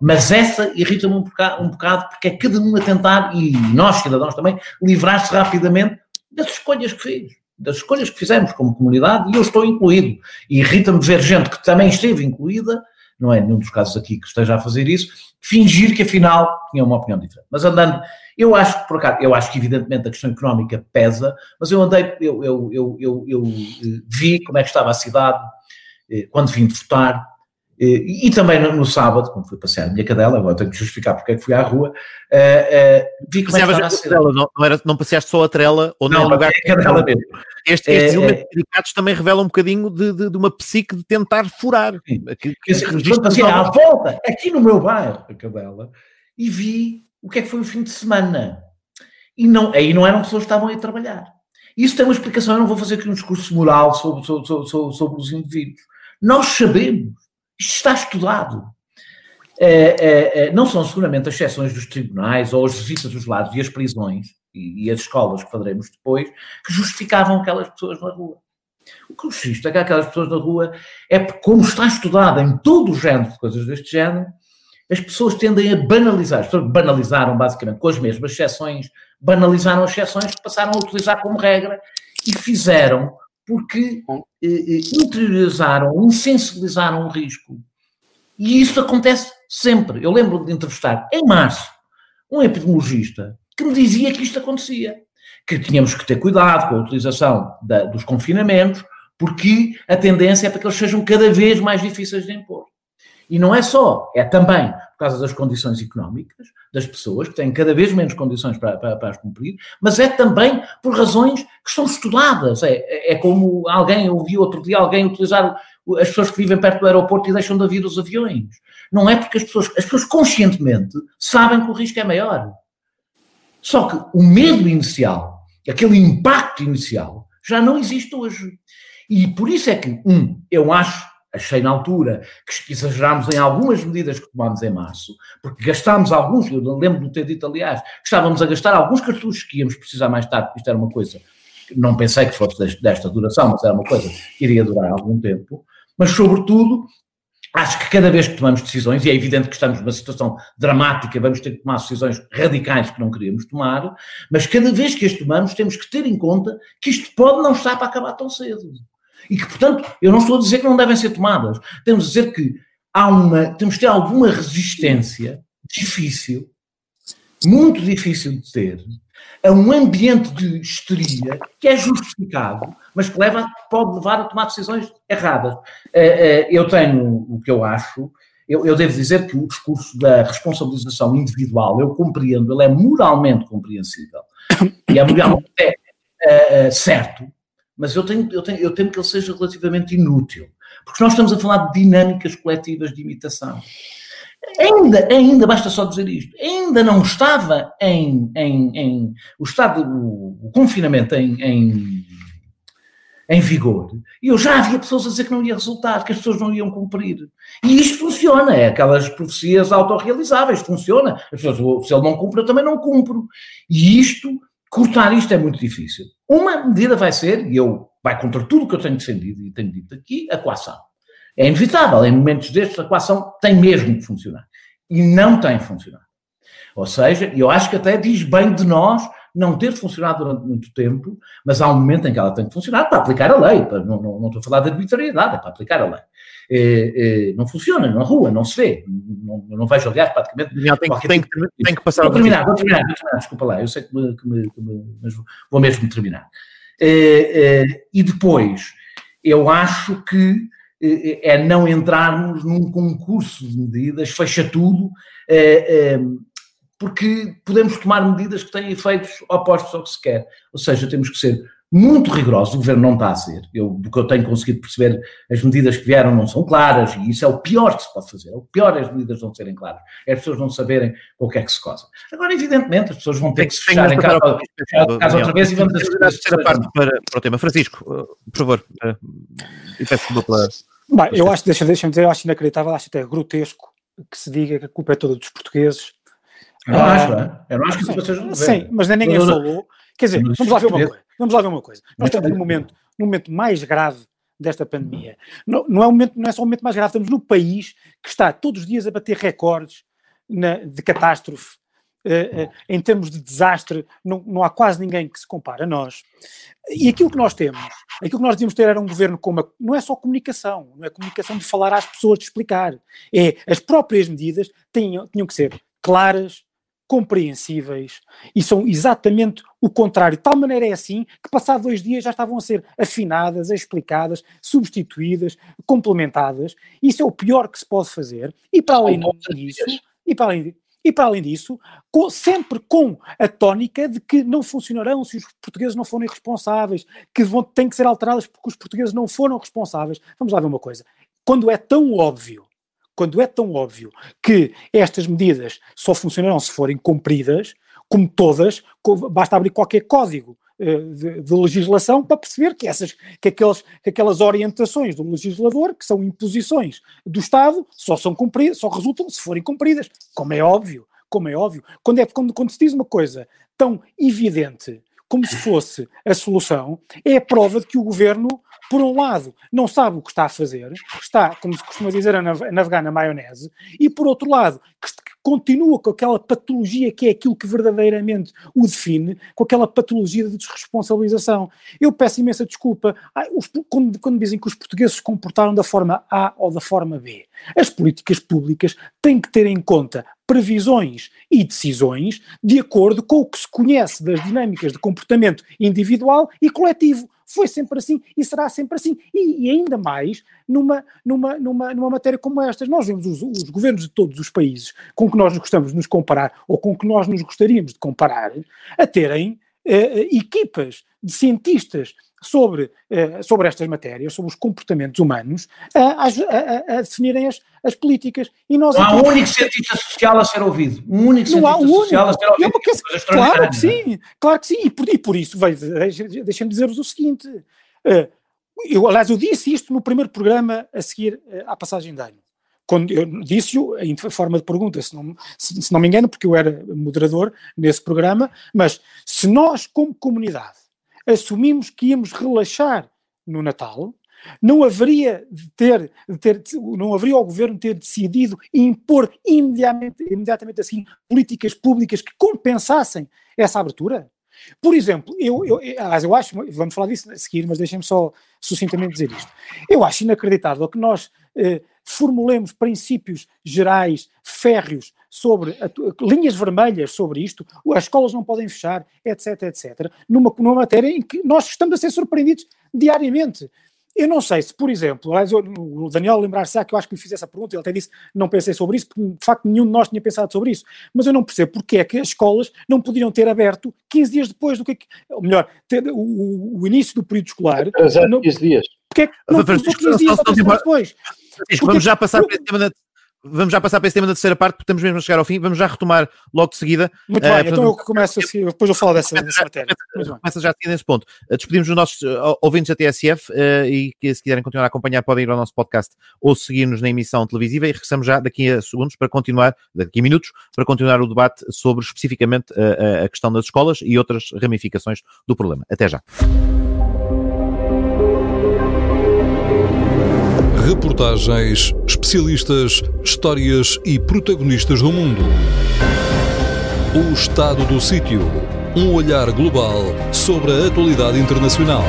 mas essa irrita-me um um bocado, porque é cada um a tentar, e nós, cidadãos também, livrar-se rapidamente das escolhas que fez, das escolhas que fizemos como comunidade, e eu estou incluído. E irrita-me ver gente que também esteve incluída, não é nenhum dos casos aqui que esteja a fazer isso, fingir que afinal tinha uma opinião diferente. Mas andando, eu acho que por acaso, eu acho que evidentemente a questão económica pesa, mas eu andei, eu, eu, eu, eu, eu eh, vi como é que estava a cidade eh, quando vim de votar, e, e, também no, no, sábado, quando fui passear a minha cadela, agora tenho que justificar porque é que fui à rua, uh, uh, vi como é que estava a não, não, era, não passeaste só a trela, ou não, lugar é a cadela mesmo. Este, estes é, elementos delicados também revelam um bocadinho de, de, de, uma psique de tentar furar. Que, que, que passei à volta, aqui no meu bairro, a cadela, e vi o que é que foi o fim de semana. E não, aí não eram pessoas que estavam a trabalhar. Isso tem uma explicação, eu não vou fazer aqui um discurso moral sobre, sobre, sobre, sobre os indivíduos. Nós sabemos isto está estudado. É, é, não são seguramente as exceções dos tribunais ou as visitas dos lados e as prisões e, e, as escolas que falaremos depois que justificavam aquelas pessoas na rua. O que justifica é que aquelas pessoas na rua é porque, como está estudado em todo o género de coisas deste género, as pessoas tendem a banalizar. As pessoas banalizaram basicamente com as mesmas exceções, banalizaram as exceções que passaram a utilizar como regra e fizeram porque eh, eh, interiorizaram, insensibilizaram o risco. E isso acontece sempre. Eu lembro de entrevistar, em março, um epidemiologista que me dizia que isto acontecia. Que tínhamos que ter cuidado com a utilização da, dos confinamentos, porque a tendência é para que eles sejam cada vez mais difíceis de impor. E não é só, é também por causa das condições económicas das pessoas, que têm cada vez menos condições para, para, para as cumprir, mas é também por razões que são estudadas. É, é, é como alguém, eu vi outro dia alguém utilizar as pessoas que vivem perto do aeroporto e deixam de vir os aviões. Não é porque as pessoas, as pessoas conscientemente sabem que o risco é maior. Só que o medo inicial, aquele impacto inicial, já não existe hoje. E por isso é que, um, eu acho achei na altura que exagerámos em algumas medidas que tomámos em março, porque gastámos alguns, eu lembro de ter dito, aliás, que estávamos a gastar alguns cartuchos que íamos precisar mais tarde, porque isto era uma coisa, não pensei que fosse desta duração, mas era uma coisa que iria durar algum tempo, mas sobretudo, acho que cada vez que tomamos decisões, e é evidente que estamos numa situação dramática, vamos ter que tomar decisões radicais que não queríamos tomar, mas cada vez que as tomamos temos que ter em conta que isto pode não estar para acabar tão cedo. E que, portanto, eu não estou a dizer que não devem ser tomadas. Temos a dizer que há uma, temos de ter alguma resistência difícil, muito difícil de ter, a um ambiente de histeria que é justificado, mas que leva, pode levar a tomar decisões erradas. Eh, eh, eu tenho o que eu acho, eu, eu, devo dizer que o discurso da responsabilização individual, eu compreendo, ele é moralmente compreensível. E é moralmente é, é, certo, mas eu, tenho, eu, tenho, eu temo que ele seja relativamente inútil. Porque nós estamos a falar de dinâmicas coletivas de imitação. Ainda, ainda, basta só dizer isto, ainda não estava em, em, em o estado, o, o confinamento em, em, em, vigor, e eu já havia pessoas a dizer que não ia resultar, que as pessoas não iam cumprir. E isto funciona, é aquelas profecias autorrealizáveis, funciona. As pessoas, se ele não cumpre, eu também não cumpro. E isto, cortar isto é muito difícil. Uma medida vai ser, e eu vai contra tudo o que eu tenho defendido e tenho dito aqui, a coação. É inevitável, em momentos destes a coação tem mesmo que funcionar. E não tem funcionado. Ou seja, eu acho que até diz bem de nós não ter funcionado durante muito tempo, mas há um momento em que ela tem que funcionar para aplicar a lei. Para, não, não, não, estou a falar de arbitrariedade, é para aplicar a lei. É, é, não funciona na rua, não se vê. Não, não vejo, aliás, praticamente. Não, tem, tem, tipo que, tem que passar vou terminar, vou terminar, vou terminar, desculpa lá, eu sei que me, que me, que me mas vou mesmo terminar. É e depois, eu acho que é, não entrarmos num concurso de medidas, fecha tudo, porque podemos tomar medidas que têm efeitos opostos ao que se quer. Ou seja, temos que ser muito rigorosos, o governo não está a ser. Eu, do que eu tenho conseguido perceber, as medidas que vieram não são claras, e isso é o pior que se pode fazer. É o pior é as medidas não serem claras, é as pessoas não saberem com o que é que se cosa. Agora, evidentemente, as pessoas vão ter que se fechar em casa, casa outra vez e vamos a terceira parte para, para o tema. Francisco, por favor, e peço desculpa pela Bem, eu acho, deixa-me deixa dizer, eu acho inacreditável, acho até grotesco que se diga que a culpa é toda dos portugueses. Eu não ah, acho, é? Eu não acho que do Sim, mas nem ninguém falou. Quer dizer, vamos lá ver uma coisa. Vamos lá ver uma coisa. Nós estamos num momento, num momento mais grave desta pandemia. Não, não, é um momento, não é só o momento mais grave, estamos no país que está todos os dias a bater recordes na, de catástrofe Uh, uh, em termos de desastre, não, não, há quase ninguém que se compare a nós. E aquilo que nós temos, aquilo que nós devíamos ter era um governo com uma. Não é só comunicação, não é comunicação de falar às pessoas, de explicar. É as próprias medidas tinham, tinham que ser claras, compreensíveis e são exatamente o contrário. De tal maneira é assim que, passado dois dias, já estavam a ser afinadas, explicadas, substituídas, complementadas. Isso é o pior que se pode fazer. E para além disso. E para além e, para além disso, com, sempre com a tónica de que não funcionarão se os portugueses não forem responsáveis, que vão, têm que ser alteradas porque os portugueses não foram responsáveis. Vamos lá ver uma coisa. Quando é tão óbvio, quando é tão óbvio que estas medidas só funcionarão se forem cumpridas, como todas, basta abrir qualquer código eh, de, de, legislação para perceber que, essas, que, aqueles, que aquelas orientações do legislador, que são imposições do Estado, só são cumpridas, só resultam se forem cumpridas, como é óbvio, como é óbvio. Quando, é, quando, quando se diz uma coisa tão evidente como se fosse a solução, é a prova de que o governo, por um lado, não sabe o que está a fazer, está, como se costuma dizer, a navegar na maionese, e por outro lado, que continua com aquela patologia que é aquilo que verdadeiramente o define, com aquela patologia de desresponsabilização. Eu peço imensa desculpa os, quando, quando, dizem que os portugueses se comportaram da forma A ou da forma B. As políticas públicas têm que ter em conta previsões e decisões de acordo com o que se conhece das dinâmicas de comportamento individual e coletivo. Foi sempre assim e será sempre assim. E, e ainda mais numa, numa, numa, numa matéria como esta. Nós vemos os, os, governos de todos os países com que nós gostamos de nos comparar ou com que nós nos gostaríamos de comparar a terem eh equipas de cientistas sobre, eh, sobre estas matérias, sobre os comportamentos humanos, a, a, a definirem as, as políticas. E nós não há um único cientista social a ser ouvido. Um único não cientista um social único. a ser ouvido. É que, claro que sim, claro que sim. E por, e por isso, deixem-me dizer-vos o seguinte. Uh, eu, aliás, eu disse isto no primeiro programa a seguir uh, à passagem de ano. Quando eu disse-o em forma de pergunta, se não, se, se não me engano, porque eu era moderador nesse programa, mas se nós, como comunidade, assumimos que íamos relaxar no Natal, não haveria de ter, de ter, não haveria o governo ter decidido impor imediatamente, imediatamente assim políticas públicas que compensassem essa abertura? Por exemplo, eu, eu, eu acho, vamos falar disso a seguir, mas deixem-me só sucintamente dizer isto. Eu acho inacreditável que nós eh, formulemos princípios gerais, férreos, sobre a, linhas vermelhas sobre isto, as escolas não podem fechar, etc, etc, numa, numa matéria em que nós estamos a ser surpreendidos diariamente. Eu não sei se, por exemplo, o Daniel lembrar-se que eu acho que lhe fiz essa pergunta, ele até disse não pensei sobre isso, porque de facto nenhum de nós tinha pensado sobre isso, mas eu não percebo porque é que as escolas não poderiam ter aberto 15 dias depois do que, ou melhor, ter o, o início do período escolar. Exato, não, 15 dias. Porque é que não, 15 dias depois? Vamos já passar para esse tema vamos já passar para esse tema da terceira parte, porque estamos mesmo a chegar ao fim. Vamos já retomar logo de seguida. Muito uh, bem, então eu começo assim, depois eu falo dessa, dessa matéria. Começa já a seguir nesse ponto. Uh, despedimos os nossos uh, ouvintes da TSF e que se quiserem continuar a acompanhar podem ir ao nosso podcast ou seguir-nos na emissão televisiva e regressamos já daqui a segundos para continuar, daqui a minutos, para continuar o debate sobre especificamente a questão das escolas e outras ramificações do problema. Até já. Reportagens, especialistas, histórias e protagonistas do mundo. O estado do sítio. Um olhar global sobre a atualidade internacional.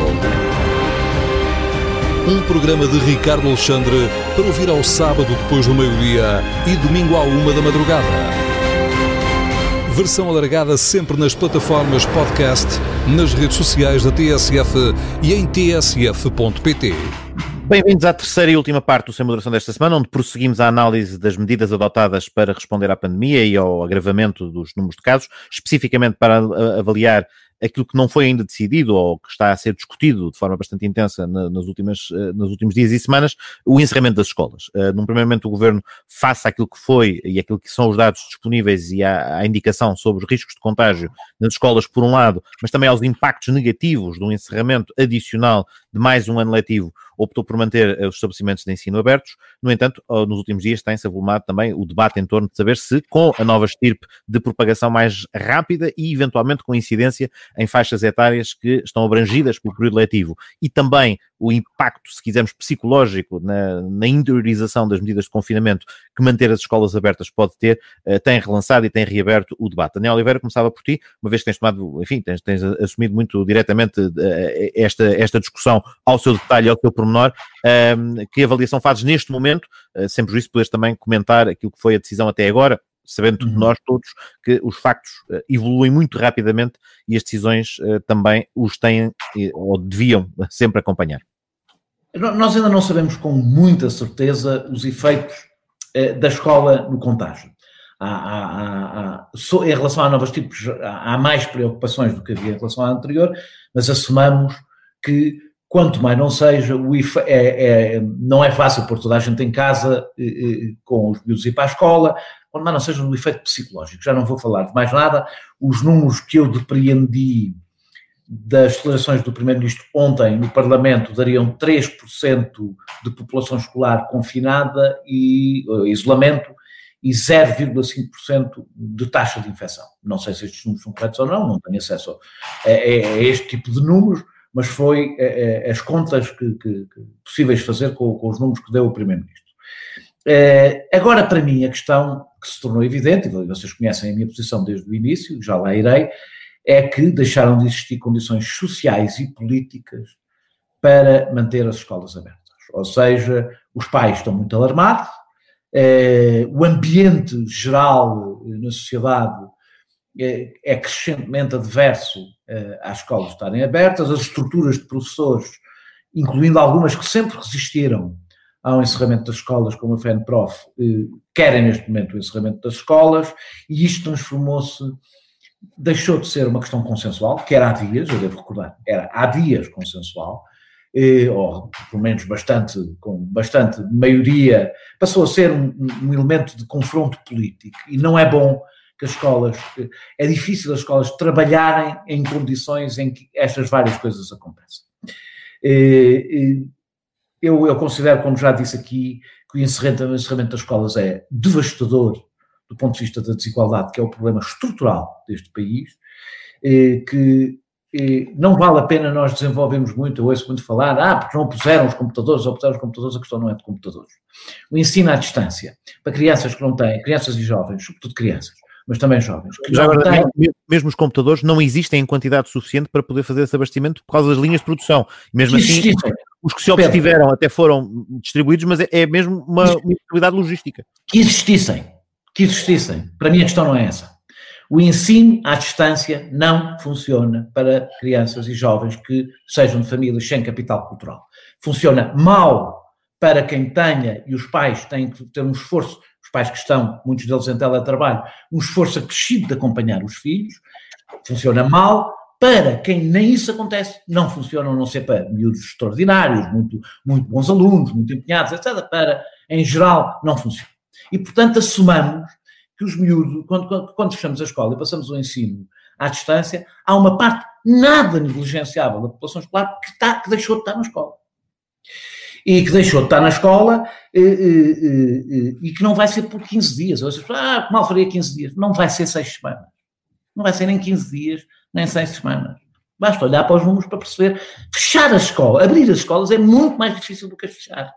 Um programa de Ricardo Alexandre para ouvir ao sábado depois do meio-dia e domingo à uma da madrugada. Versão alargada sempre nas plataformas podcast, nas redes sociais da TSF e em tsf.pt. Bem-vindos à terceira e última parte do Sem Moderação desta semana, onde prosseguimos a análise das medidas adotadas para responder à pandemia e ao agravamento dos números de casos, especificamente para avaliar aquilo que não foi ainda decidido ou que está a ser discutido de forma bastante intensa nas últimas, eh, nos últimos dias e semanas, o encerramento das escolas. Eh, num primeiro momento, o governo, face àquilo que foi e aquilo que são os dados disponíveis e à indicação sobre os riscos de contágio nas escolas, por um lado, mas também aos impactos negativos do encerramento adicional de mais um ano letivo, optou por manter eh, os estabelecimentos de ensino abertos. No entanto, nos últimos dias tem-se avolumado também o debate em torno de saber se, com a nova estirpe de propagação mais rápida e eventualmente com incidência em faixas etárias que estão abrangidas pelo período letivo e também o impacto, se quisermos, psicológico na, na, interiorização das medidas de confinamento que manter as escolas abertas pode ter, uh, tem relançado e tem reaberto o debate. Daniel Oliveira, começava por ti, uma vez que tens tomado, enfim, tens, tens assumido muito diretamente uh, esta, esta discussão ao seu detalhe, ao seu pormenor, uh, que avaliação fazes neste momento, uh, sem prejuízo poderes também comentar aquilo que foi a decisão até agora, sabendo uhum. nós todos que os factos uh, evoluem muito rapidamente e as decisões uh, também os têm ou deviam sempre acompanhar. Nós ainda não sabemos com muita certeza os efeitos da escola no contágio. Há, há, há, so, em relação a novos tipos, há, mais preocupações do que havia em relação à anterior, mas assumamos que quanto mais não seja, o IFA é, é, não é fácil pôr toda a gente em casa com os miúdos ir para a escola, mais não seja no efeito psicológico. Já não vou falar de mais nada. Os números que eu depreendi das declarações do Primeiro-Ministro ontem no Parlamento dariam 3% de população escolar confinada e uh, isolamento e 0,5% de taxa de infecção. Não sei se estes números são corretos ou não, não tenho acesso a, a, a este tipo de números, mas foi a, as contas que, que, que possíveis fazer com, com, os números que deu o Primeiro-Ministro. Uh, agora, para mim, a questão que se tornou evidente, e vocês conhecem a minha posição desde o início, já lá irei, é que deixaram de existir condições sociais e políticas para manter as escolas abertas. Ou seja, os pais estão muito alarmados, eh, o ambiente geral eh, na sociedade é, é crescentemente adverso eh, às escolas estarem abertas, as estruturas de professores, incluindo algumas que sempre resistiram ao encerramento das escolas, como a FENPROF, eh, querem neste momento o encerramento das escolas, e isto transformou-se, deixou de ser uma questão consensual, que era há dias, eu devo recordar, era há dias consensual, eh, ou pelo menos bastante, com bastante maioria, passou a ser um, um elemento de confronto político, e não é bom que as escolas, é difícil as escolas trabalharem em condições em que estas várias coisas acontecem. Eu, eu considero, como já disse aqui, que o encerramento, o encerramento das escolas é devastador do ponto de vista da desigualdade, que é o problema estrutural deste país, que não vale a pena nós desenvolvermos muito, eu ouço muito falar, ah, porque não puseram os computadores, ou puseram os computadores, a questão não é de computadores. O ensino à distância, para crianças que não têm, crianças e jovens, sobretudo crianças, mas também jovens. Já agora, têm... mesmo os computadores não existem em quantidade suficiente para poder fazer esse abastecimento por causa das linhas de produção. Mesmo assim, os que se obtiveram até foram distribuídos, mas é, é mesmo uma, uma impossibilidade logística. Que existissem, que existissem. Para mim a questão não é essa. O ensino à distância não funciona para crianças e jovens que sejam de famílias sem capital cultural. Funciona mal para quem tenha, e os pais têm que ter um esforço, os pais que estão, muitos deles em teletrabalho, um esforço acrescido de acompanhar os filhos. Funciona mal para quem nem isso acontece, não funciona a não ser para miúdos extraordinários, muito, muito bons alunos, muito empenhados, etc. Para, em geral, não funciona. E, portanto, assumamos que os miúdos, quando, quando, quando fechamos a escola e passamos o ensino à distância, há uma parte nada negligenciável da população escolar que, está, que deixou de estar na escola. E que deixou de estar na escola e, e, e, e que não vai ser por 15 dias. Ou seja, ah, mal faria 15 dias. Não vai ser 6 semanas. Não vai ser nem 15 dias, nem 6 semanas. Basta olhar para os números para perceber. Fechar a escola, abrir as escolas é muito mais difícil do que fechar.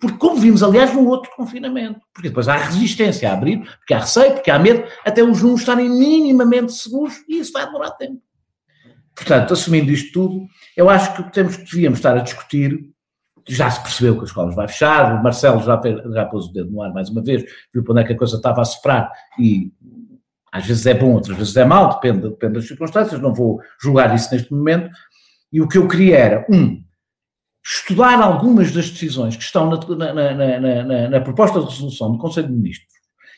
Porque, como vimos, aliás, no outro confinamento, porque depois há resistência a abrir, porque há receio, porque há medo, até os números estarem minimamente seguros e isso vai demorar tempo. Portanto, assumindo isto tudo, eu acho que temos que devíamos estar a discutir. Já se percebeu que as escolas vai fechar, o Marcelo já, já pôs o dedo no ar mais uma vez, viu para onde é que a coisa estava a soprar e às vezes é bom, outras vezes é mau, depende, depende das circunstâncias, não vou julgar isso neste momento. E o que eu queria era, um, estudar algumas das decisões que estão na, na, na, na, proposta de resolução do Conselho de Ministros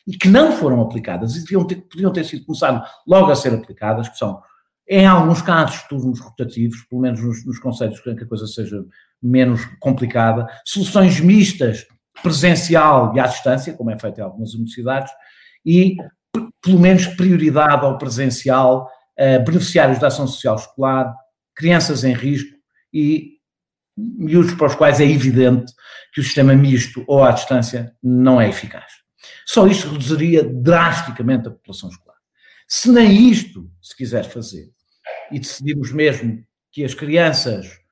e que não foram aplicadas e deviam ter, podiam ter sido começado logo a ser aplicadas, que são, em alguns casos, turnos rotativos, pelo menos nos, nos conselhos que a coisa seja menos complicada, soluções mistas, presencial e à distância, como é feito em algumas universidades, e pelo menos prioridade ao presencial, uh, beneficiários da ação social escolar, crianças em risco e miúdos para os quais é evidente que o sistema misto ou à distância não é eficaz. Só isto reduziria drasticamente a população escolar. Se nem isto se quiser fazer e decidimos mesmo que as crianças eh,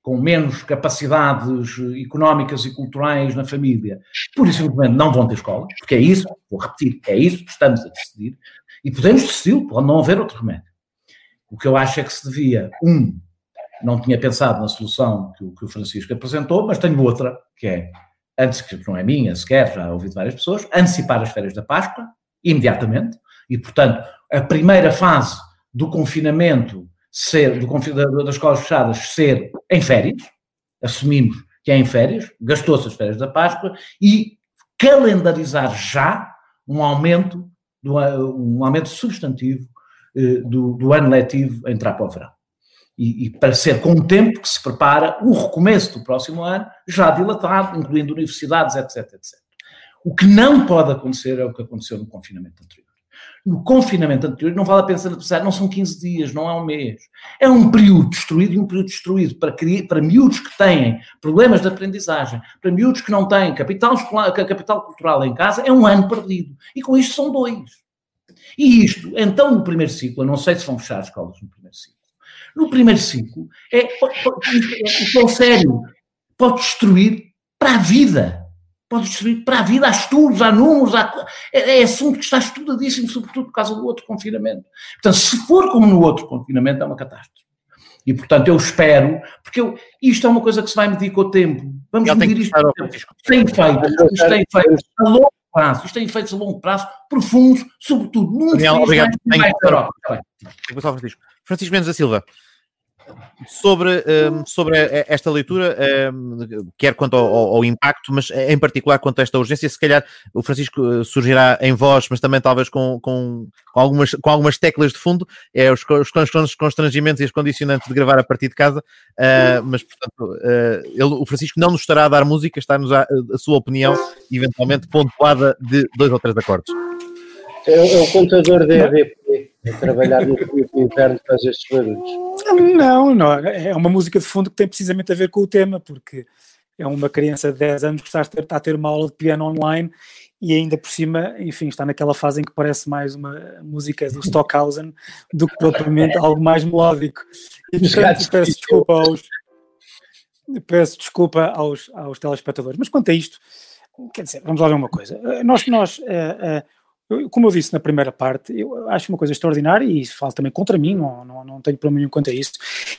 com menos capacidades económicas e culturais na família, por isso simplesmente não vão ter escola, porque é isso, vou repetir, é isso que estamos a decidir, e podemos decidir, pode não haver outro remédio. O que eu acho é que se devia, um, não tinha pensado na solução que o, que o Francisco apresentou, mas tenho outra, que é, antes que não é minha sequer, já ouvi de várias pessoas, antecipar as férias da Páscoa, imediatamente, e portanto, a primeira fase do confinamento ser, do, das escolas fechadas ser em férias, assumimos que é em férias, gastou-se as férias da Páscoa, e calendarizar já um aumento, um aumento substantivo eh, do, do ano letivo entrar para o verão e, e, para ser com o tempo que se prepara o recomeço do próximo ano, já dilatado, incluindo universidades, etc, etc. O que não pode acontecer é o que aconteceu no confinamento anterior. No confinamento anterior, não vale a pena pensar, não são 15 dias, não é um mês. É um período destruído e um período destruído para, para miúdos que têm problemas de aprendizagem, para miúdos que não têm capital, escolar, capital cultural em casa, é um ano perdido. E com isto são dois. E isto, então, no primeiro ciclo, eu não sei se vão fechar as escolas no primeiro ciclo, no primeiro ciclo, é, é, é sério, pode destruir para a vida. Pode destruir para a vida, há estudos, há números, há, é, é assunto que está estudadíssimo, sobretudo por causa do outro confinamento. Portanto, se for como no outro confinamento, é uma catástrofe. E, portanto, eu espero, porque eu, isto é uma coisa que se vai medir com o tempo. Vamos Já medir isto. Isto tem efeitos, isto tem efeitos a longo prazo, isto tem efeitos a longo prazo, profundos, sobretudo num Daniel, obrigado. Mais da Europa. Francisco Mendes da Silva, sobre, um, sobre esta leitura, um, quer quanto ao, ao, impacto, mas em particular quanto a esta urgência, se calhar o Francisco eh, surgirá em voz, mas também talvez com, com, com algumas, com algumas teclas de fundo, é os, os constrangimentos e os condicionantes de gravar a partir de casa, uh, mas portanto ele, o Francisco não nos estará a dar música, está-nos a, a sua opinião, eventualmente pontuada de dois ou três acordes. É, é o contador da EDP, a trabalhar no período interno faz estes barulhos. Não, não, é uma música de fundo que tem precisamente a ver com o tema, porque é uma criança de 10 anos que está a ter, está a ter uma aula de piano online e ainda por cima, enfim, está naquela fase em que parece mais uma música do Stockhausen do que propriamente algo mais melódico. E portanto peço desculpa aos peço desculpa aos, aos telespectadores. Mas quanto a isto, quer dizer, vamos lá ver uma coisa. Nós, nós uh, uh, como eu disse na primeira parte, eu acho uma coisa extraordinária e falo também contra mim, não, não, não tenho problema nenhum quanto a isso,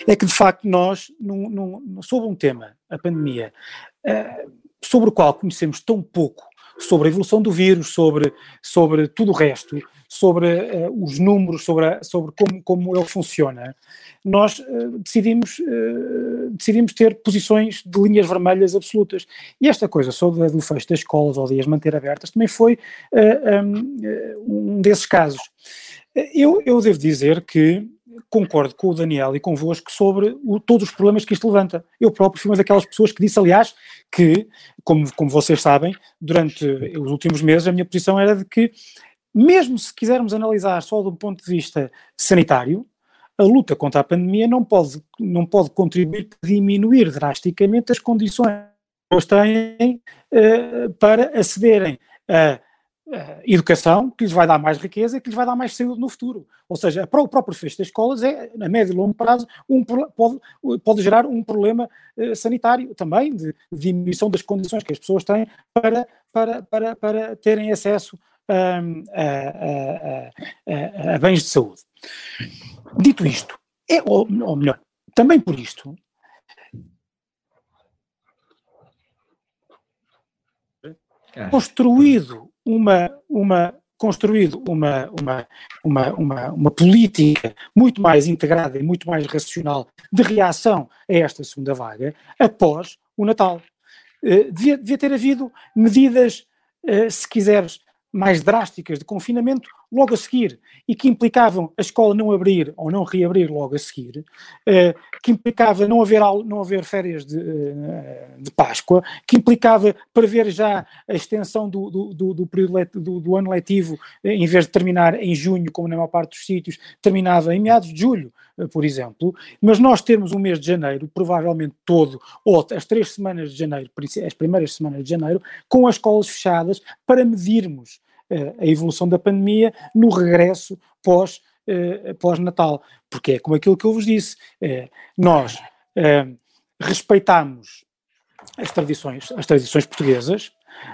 é que de facto nós, num, num, sobre um tema, a pandemia, uh, sobre o qual conhecemos tão pouco, sobre a evolução do vírus, sobre, sobre tudo o resto, sobre uh, os números, sobre, a, sobre como, como ele funciona, nós uh, decidimos, uh, decidimos ter posições de linhas vermelhas absolutas. E esta coisa sobre do fecho das escolas ou de as manter abertas também foi um, um desses casos. Eu, eu devo dizer que concordo com o Daniel e convosco sobre o, todos os problemas que isto levanta. Eu próprio fui uma daquelas pessoas que disse, aliás, que, como, como vocês sabem, durante os últimos meses a minha posição era de que mesmo se quisermos analisar só do ponto de vista sanitário, a luta contra a pandemia não pode, não pode contribuir para diminuir drasticamente as condições que eles têm uh, para acederem a educação, que lhes vai dar mais riqueza que lhes vai dar mais saúde no futuro. Ou seja, para o próprio fecho das escolas é, a médio e longo prazo, um, pode, pode gerar um problema uh, sanitário também, de, de diminuição das condições que as pessoas têm para, para, para, para terem acesso a, a, a, a bens de saúde. Dito isto, é, ou, ou melhor, também por isto, construído uma, uma construído uma, uma, uma, uma, uma política muito mais integrada e muito mais racional de reação a esta segunda vaga após o Natal. Uh, devia, devia ter havido medidas, uh, se quiseres, mais drásticas de confinamento logo a seguir e que implicavam a escola não abrir ou não reabrir logo a seguir, eh, que implicava não haver, não haver férias de, eh, de Páscoa, que implicava prever já a extensão do, do, do período do, do, ano letivo, eh, em vez de terminar em junho, como na maior parte dos sítios, terminava em meados de julho, por exemplo, mas nós termos um mês de janeiro, provavelmente todo, ou as três semanas de janeiro, as primeiras semanas de janeiro, com as escolas fechadas, para medirmos a evolução da pandemia no regresso pós, uh, pós-Natal. Porque é como aquilo que eu vos disse, uh, nós uh, respeitamos as tradições, as tradições portuguesas,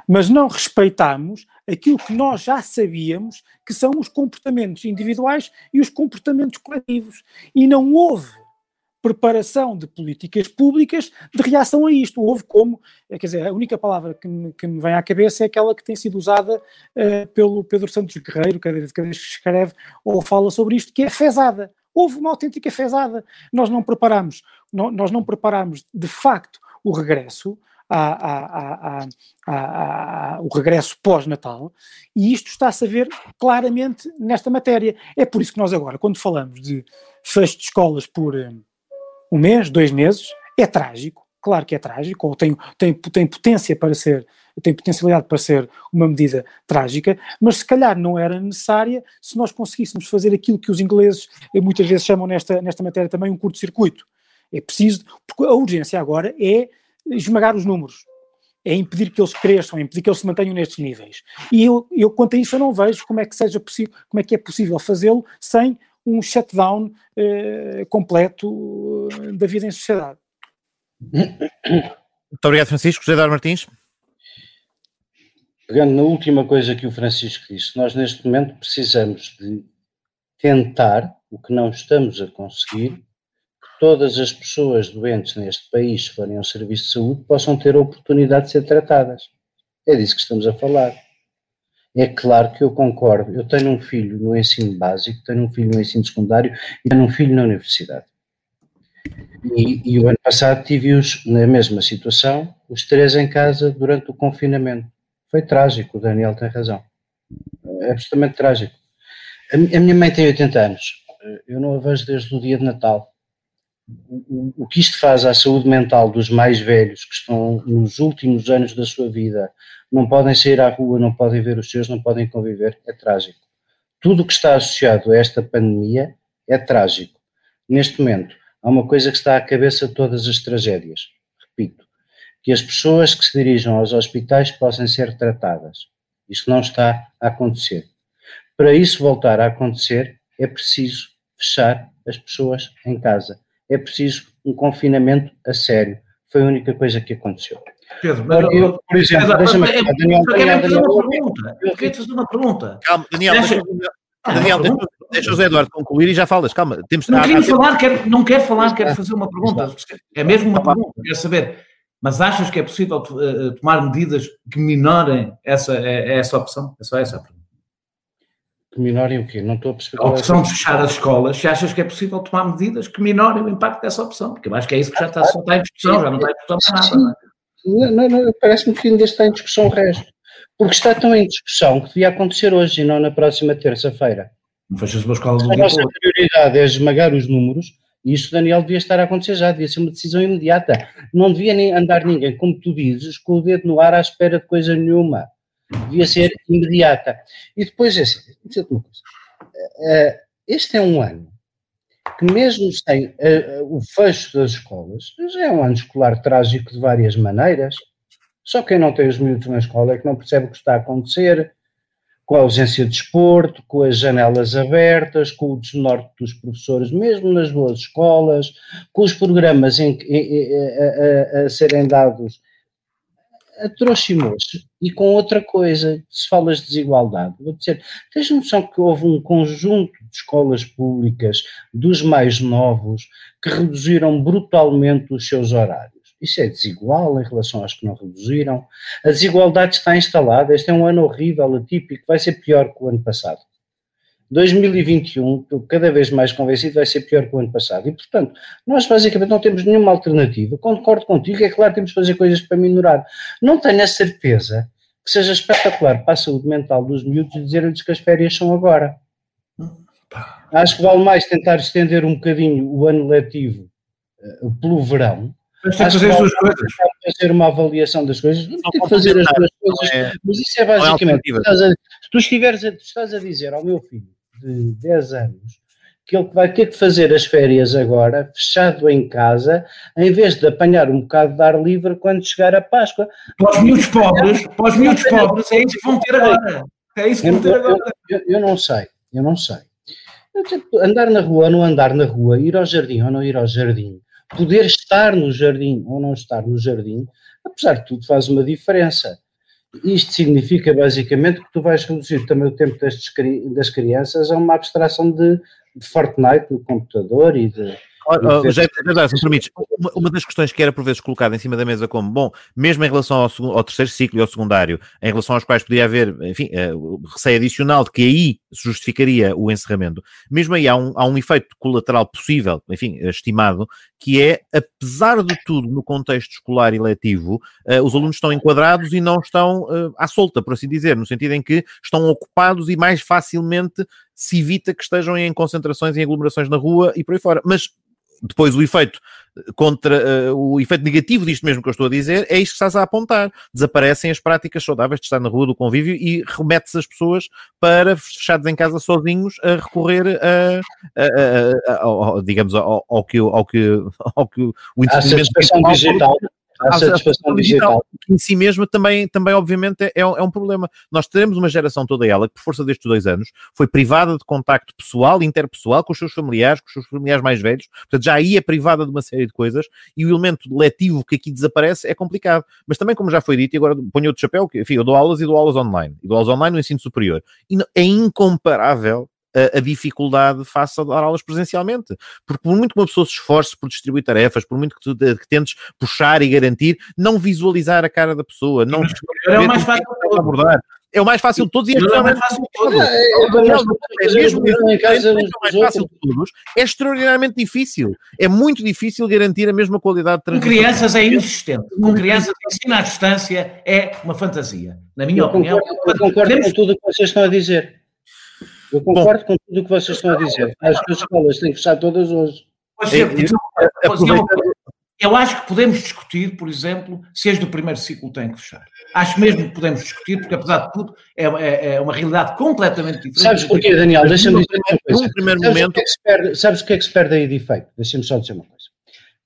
mas não respeitamos aquilo que nós já sabíamos que são os comportamentos individuais e os comportamentos coletivos. E não houve preparação de políticas públicas de reação a isto. Houve como, eh, quer dizer, a única palavra que me, que me vem à cabeça é aquela que tem sido usada uh, pelo Pedro Santos Guerreiro, cada vez, que escreve ou fala sobre isto, que é fezada. Houve uma autêntica fezada. Nós não preparamos, não, nós não preparamos de facto o regresso, a, a, a, o regresso pós-Natal, e isto está-se a ver claramente nesta matéria. É por isso que nós agora, quando falamos de fecho de escolas por, eh, um mês, dois meses, é trágico, claro que é trágico, ou tem, tem, tem potência para ser, tem potencialidade para ser uma medida trágica, mas se calhar não era necessária se nós conseguíssemos fazer aquilo que os ingleses muitas vezes chamam nesta, nesta matéria também um curto-circuito. É preciso, porque a urgência agora é esmagar os números, é impedir que eles cresçam, é impedir que eles se mantenham nestes níveis. E eu, eu quanto a isso, eu não vejo como é que seja possível, como é que é possível fazê-lo sem um shutdown eh, completo eh, da vida em sociedade. Muito obrigado, Francisco. José Eduardo Martins. Pegando na última coisa que o Francisco disse, nós neste momento precisamos de tentar, o que não estamos a conseguir, todas as pessoas doentes neste país, se forem ao serviço de saúde, possam ter a oportunidade de ser tratadas. É disso que estamos a falar. É claro que eu concordo. Eu tenho um filho no ensino básico, tenho um filho no ensino secundário e tenho um filho na universidade. E, e o ano passado tive-os na mesma situação, os três em casa durante o confinamento. Foi trágico, o Daniel tem razão. É absolutamente trágico. A, a minha mãe tem 80 anos. Eu não a vejo desde o dia de Natal. O, que isto faz à saúde mental dos mais velhos que estão nos últimos anos da sua vida não podem sair à rua, não podem ver os seus, não podem conviver, é trágico. Tudo o que está associado a esta pandemia é trágico. Neste momento, há uma coisa que está à cabeça de todas as tragédias. Repito, que as pessoas que se dirijam aos hospitais possam ser tratadas. Isso não está a acontecer. Para isso voltar a acontecer, é preciso fechar as pessoas em casa. É preciso um confinamento a sério. Foi a única coisa que aconteceu. Pedro, mas eu, por exemplo, Pedro, deixa-me é- Daniel, quero Daniel, fazer uma Daniel, pergunta. Eu queria te fazer uma pergunta. Calma, Daniel, Deixa- deixa, Ah, Daniel, uma deixa, deixa o José Eduardo concluir e já falas. Calma, temos Não queria falar, quero, não quero falar, quero fazer uma pergunta. É mesmo uma pergunta, quero saber. Mas achas que é possível to- eh, tomar medidas que minorem essa, eh, essa opção? É só essa a pergunta. Que minorem o quê? Não estou a perceber A é opção de fechar as escolas, se achas que é possível tomar medidas que minorem o impacto dessa opção? Porque eu acho que é isso que já está, só está em discussão, já não está em discussão para nada. não é? Não, não, não, Parece-me que ainda está em discussão o resto. Porque está tão em discussão que devia acontecer hoje e não na próxima terça-feira. Não fechas uma escola do a nossa prioridade é esmagar os números, e isso, Daniel, devia estar a acontecer já, devia ser uma decisão imediata. Não devia nem andar ninguém, como tu dizes, com o dedo no ar à espera de coisa nenhuma. Devia ser imediata. E depois, é assim, coisa. Eh, Este é um ano que, mesmo sem eh, o fecho das escolas, já é um ano escolar trágico de várias maneiras. Só quem não tem os miúdos na escola é que não percebe o que está a acontecer com a ausência de desporto, com as janelas abertas, com o desnorte dos professores, mesmo nas boas escolas, com os programas em, em- a, a- a serem dados a trouxa e com outra coisa, se falas de desigualdade, vou dizer, tens noção que houve um conjunto de escolas públicas dos mais novos que reduziram brutalmente os seus horários. Isso é desigual em relação aos que não reduziram. A desigualdade está instalada. Este é um ano horrível, atípico, vai ser pior que o ano passado. 2021, estou cada vez mais convencido, vai ser pior que o ano passado. E, portanto, nós basicamente não temos nenhuma alternativa. Concordo contigo, é claro que temos de fazer coisas para minorar. Não tenho a certeza que seja espetacular para a saúde mental dos miúdos dizer-lhes que as férias são agora. Acho que vale mais tentar estender um bocadinho o ano letivo eh, pelo verão. Mas tem que fazer as duas coisas. fazer uma avaliação das coisas. Tem Só que fazer as duas não coisas. é- Mas isso é não é basicamente. alternativa. estás a- se tu estiveres a, tu estás a dizer ao meu filho de 10 anos que ele vai ter que fazer as férias agora, fechado em casa, em vez de apanhar um bocado de ar livre quando chegar a Páscoa. Para os miúdos pobres, para os miúdos pobres, é isso que vão ter agora. É isso que Eu, vão ter eu- agora. eu- eu não sei, eu não sei. Eu, tipo, andar na rua ou não andar na rua, ir ao jardim ou não ir ao jardim, poder estar no jardim ou não estar no jardim, apesar de tudo, faz uma diferença. Isto significa basicamente que tu vais reduzir também o tempo cri- das crianças a uma abstração de, de Fortnite no computador e de. Oh, José Eduardo, se me permites, uma, uma das questões que era por vezes colocada em cima da mesa como, bom, mesmo em relação ao, ao terceiro ciclo e ao secundário, em relação aos quais poderia haver, enfim, o receio adicional de que aí se justificaria o encerramento, mesmo aí há um, há um efeito colateral possível, enfim, estimado, que é, apesar de tudo, no contexto escolar e letivo, eh, os alunos estão enquadrados e não estão eh, à solta, por assim dizer, no sentido em que estão ocupados e mais facilmente se evita que estejam em concentrações e aglomerações na rua e por aí fora. Mas depois o efeito contra eh, o efeito negativo disto mesmo que eu estou a dizer é isto que estás a apontar. Desaparecem as práticas saudáveis de estar na rua do convívio e remete-se as pessoas para fechados em casa sozinhos a recorrer a, a- a- a- digamos ao, ao que o- ao que ao que o entretenimento digital. A a satisfação digital. que em si mesma também, também obviamente, é, é um é um problema. Nós teremos uma geração toda ela que, por força destes dois anos, foi privada de contacto pessoal, interpessoal, com os seus familiares, com os seus familiares mais velhos, portanto já aí é privada de uma série de coisas e o elemento letivo que aqui desaparece é complicado. Mas também, como já foi dito, e agora ponho outro chapéu, que, enfim, eu dou aulas e dou aulas online, e dou aulas online no ensino superior, e é incomparável a, a dificuldade face a dar aulas presencialmente. Porque por muito que uma pessoa se esforce por distribuir tarefas, por muito que tu que tentes puxar e garantir, não visualizar a cara da pessoa, não É o mais fácil de abordar. É o mais fácil de todos e é É o mais extremamente fácil de todos. é mesmo é uns o mais fácil de todos, é extraordinariamente difícil. É muito difícil garantir a mesma qualidade de Com crianças é inexistente. Com crianças, ensino à distância é uma fantasia. Na minha Eu opinião, concordo, eu concordo com tudo o que vocês estão a dizer. Eu concordo com tudo o que vocês estão a dizer. Acho que as escolas têm que fechar todas hoje. Pois é, Eu- é. Eu acho que podemos discutir, por exemplo, se as do primeiro ciclo têm que fechar. Acho mesmo que podemos discutir, porque apesar de tudo, é, é- é uma realidade completamente diferente. Sabes porquê, Daniel? Deixa-me dizer uma primeiro- coisa. num primeiro Sabes o momento- que é que se perde- Sabes o que é que se perde aí de efeito? Deixa-me só dizer uma coisa.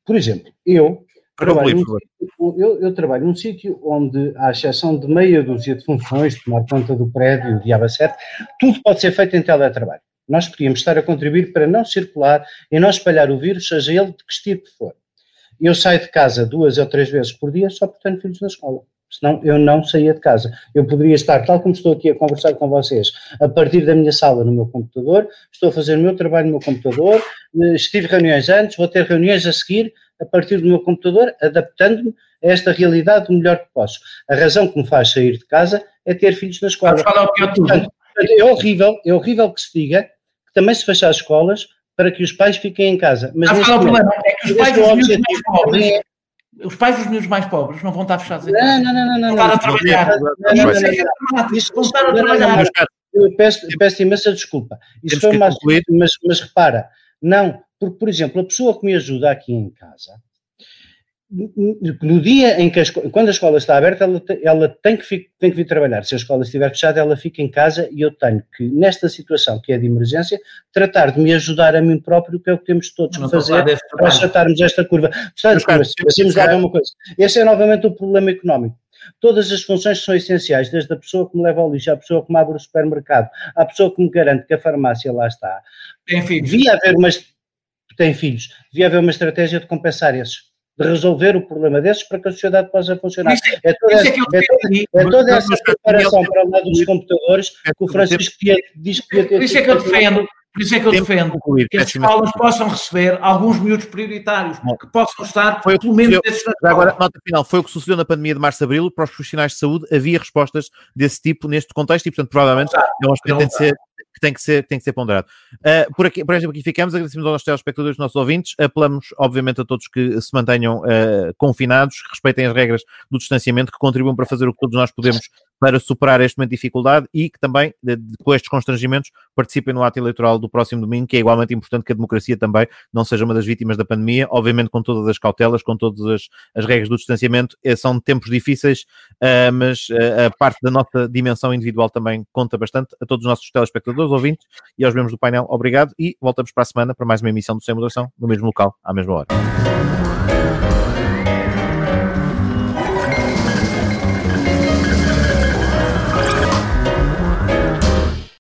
Por exemplo, eu trabalho, por sítio- eu, eu trabalho num sítio onde, à exceção de meia dúzia de funções, tomar conta do prédio, o diabo 7, tudo pode ser feito em teletrabalho. Nós podíamos estar a contribuir para não circular e não espalhar o vírus, seja ele de que tipo for. eu saio de casa duas ou três vezes por dia só porque tenho filhos na escola. Senão eu não saía de casa. Eu poderia estar, tal como estou aqui a conversar com vocês, a partir da minha sala no meu computador, estou a fazer o meu trabalho no meu computador, eh, estive reuniões antes, vou ter reuniões a seguir a partir do meu computador, adaptando-me a esta realidade o melhor que posso. A razão que me faz sair de casa é ter filhos na escola. Portanto, é horrível, é horrível que se diga que também se fecha as escolas para que os pais fiquem em casa. Mas ah, o problema é que os pais dos miúdos mais pobres, é... os pais dos miúdos mais pobres não vão estar fechados em casa. Não, não, não, não. Vão estar a trabalhar. Vão estar a trabalhar. Eu peço, peço imensa desculpa. Isso foi uma mas, mas repara, não, porque, por exemplo, a pessoa que me ajuda aqui em casa, no dia em que a escola, quando a escola está aberta, ela, ela tem, que, tem que vir trabalhar. Se a escola estiver fechada, ela fica em casa e eu tenho que, nesta situação que é de emergência, tratar de me ajudar a mim próprio, que é o que temos todos que fazer para achatarmos esta curva. Portanto, lá uma coisa. Esse é novamente o problema económico. Todas as funções são essenciais, desde a pessoa que me leva ao lixo, à pessoa que me abre o supermercado, à pessoa que me garante que a farmácia lá está. Enfim, devia haver uma, tem filhos, devia haver uma estratégia de compensar esses de resolver o problema desses para que a sociedade possa funcionar. É, é toda, é, é, é toda essa preparação para o lado dos computadores que o Francisco diz que devia ter. Por isso é que eu defendo. Por isso é que eu defendo que as escolas possam receber alguns miúdos prioritários, que possam estar, foi pelo menos, desses Agora, nota final, foi o que sucedeu na pandemia de março-abril, para os profissionais de saúde havia respostas desse tipo neste contexto e, portanto, provavelmente é um aspecto que tem de ser que tem que ser, tem que ser ponderado. Uh, por, aqui, por exemplo, aqui ficamos, agradecemos aos telespectadores, aos nossos ouvintes, apelamos, obviamente, a todos que se mantenham uh, confinados, que respeitem as regras do distanciamento, que contribuam para fazer o que todos nós podemos para superar este momento de dificuldade e que também, com estes constrangimentos, participem no ato eleitoral do próximo domingo, que é igualmente importante que a democracia também não seja uma das vítimas da pandemia, obviamente com todas as cautelas, com todas as, as regras do distanciamento. Eh, são tempos difíceis, uh, mas uh, a parte da nossa dimensão individual também conta bastante. A todos os nossos telespectadores, ouvintes e aos membros do painel, obrigado e voltamos para a semana para mais uma emissão do Sem Moderação, no mesmo local, à mesma hora.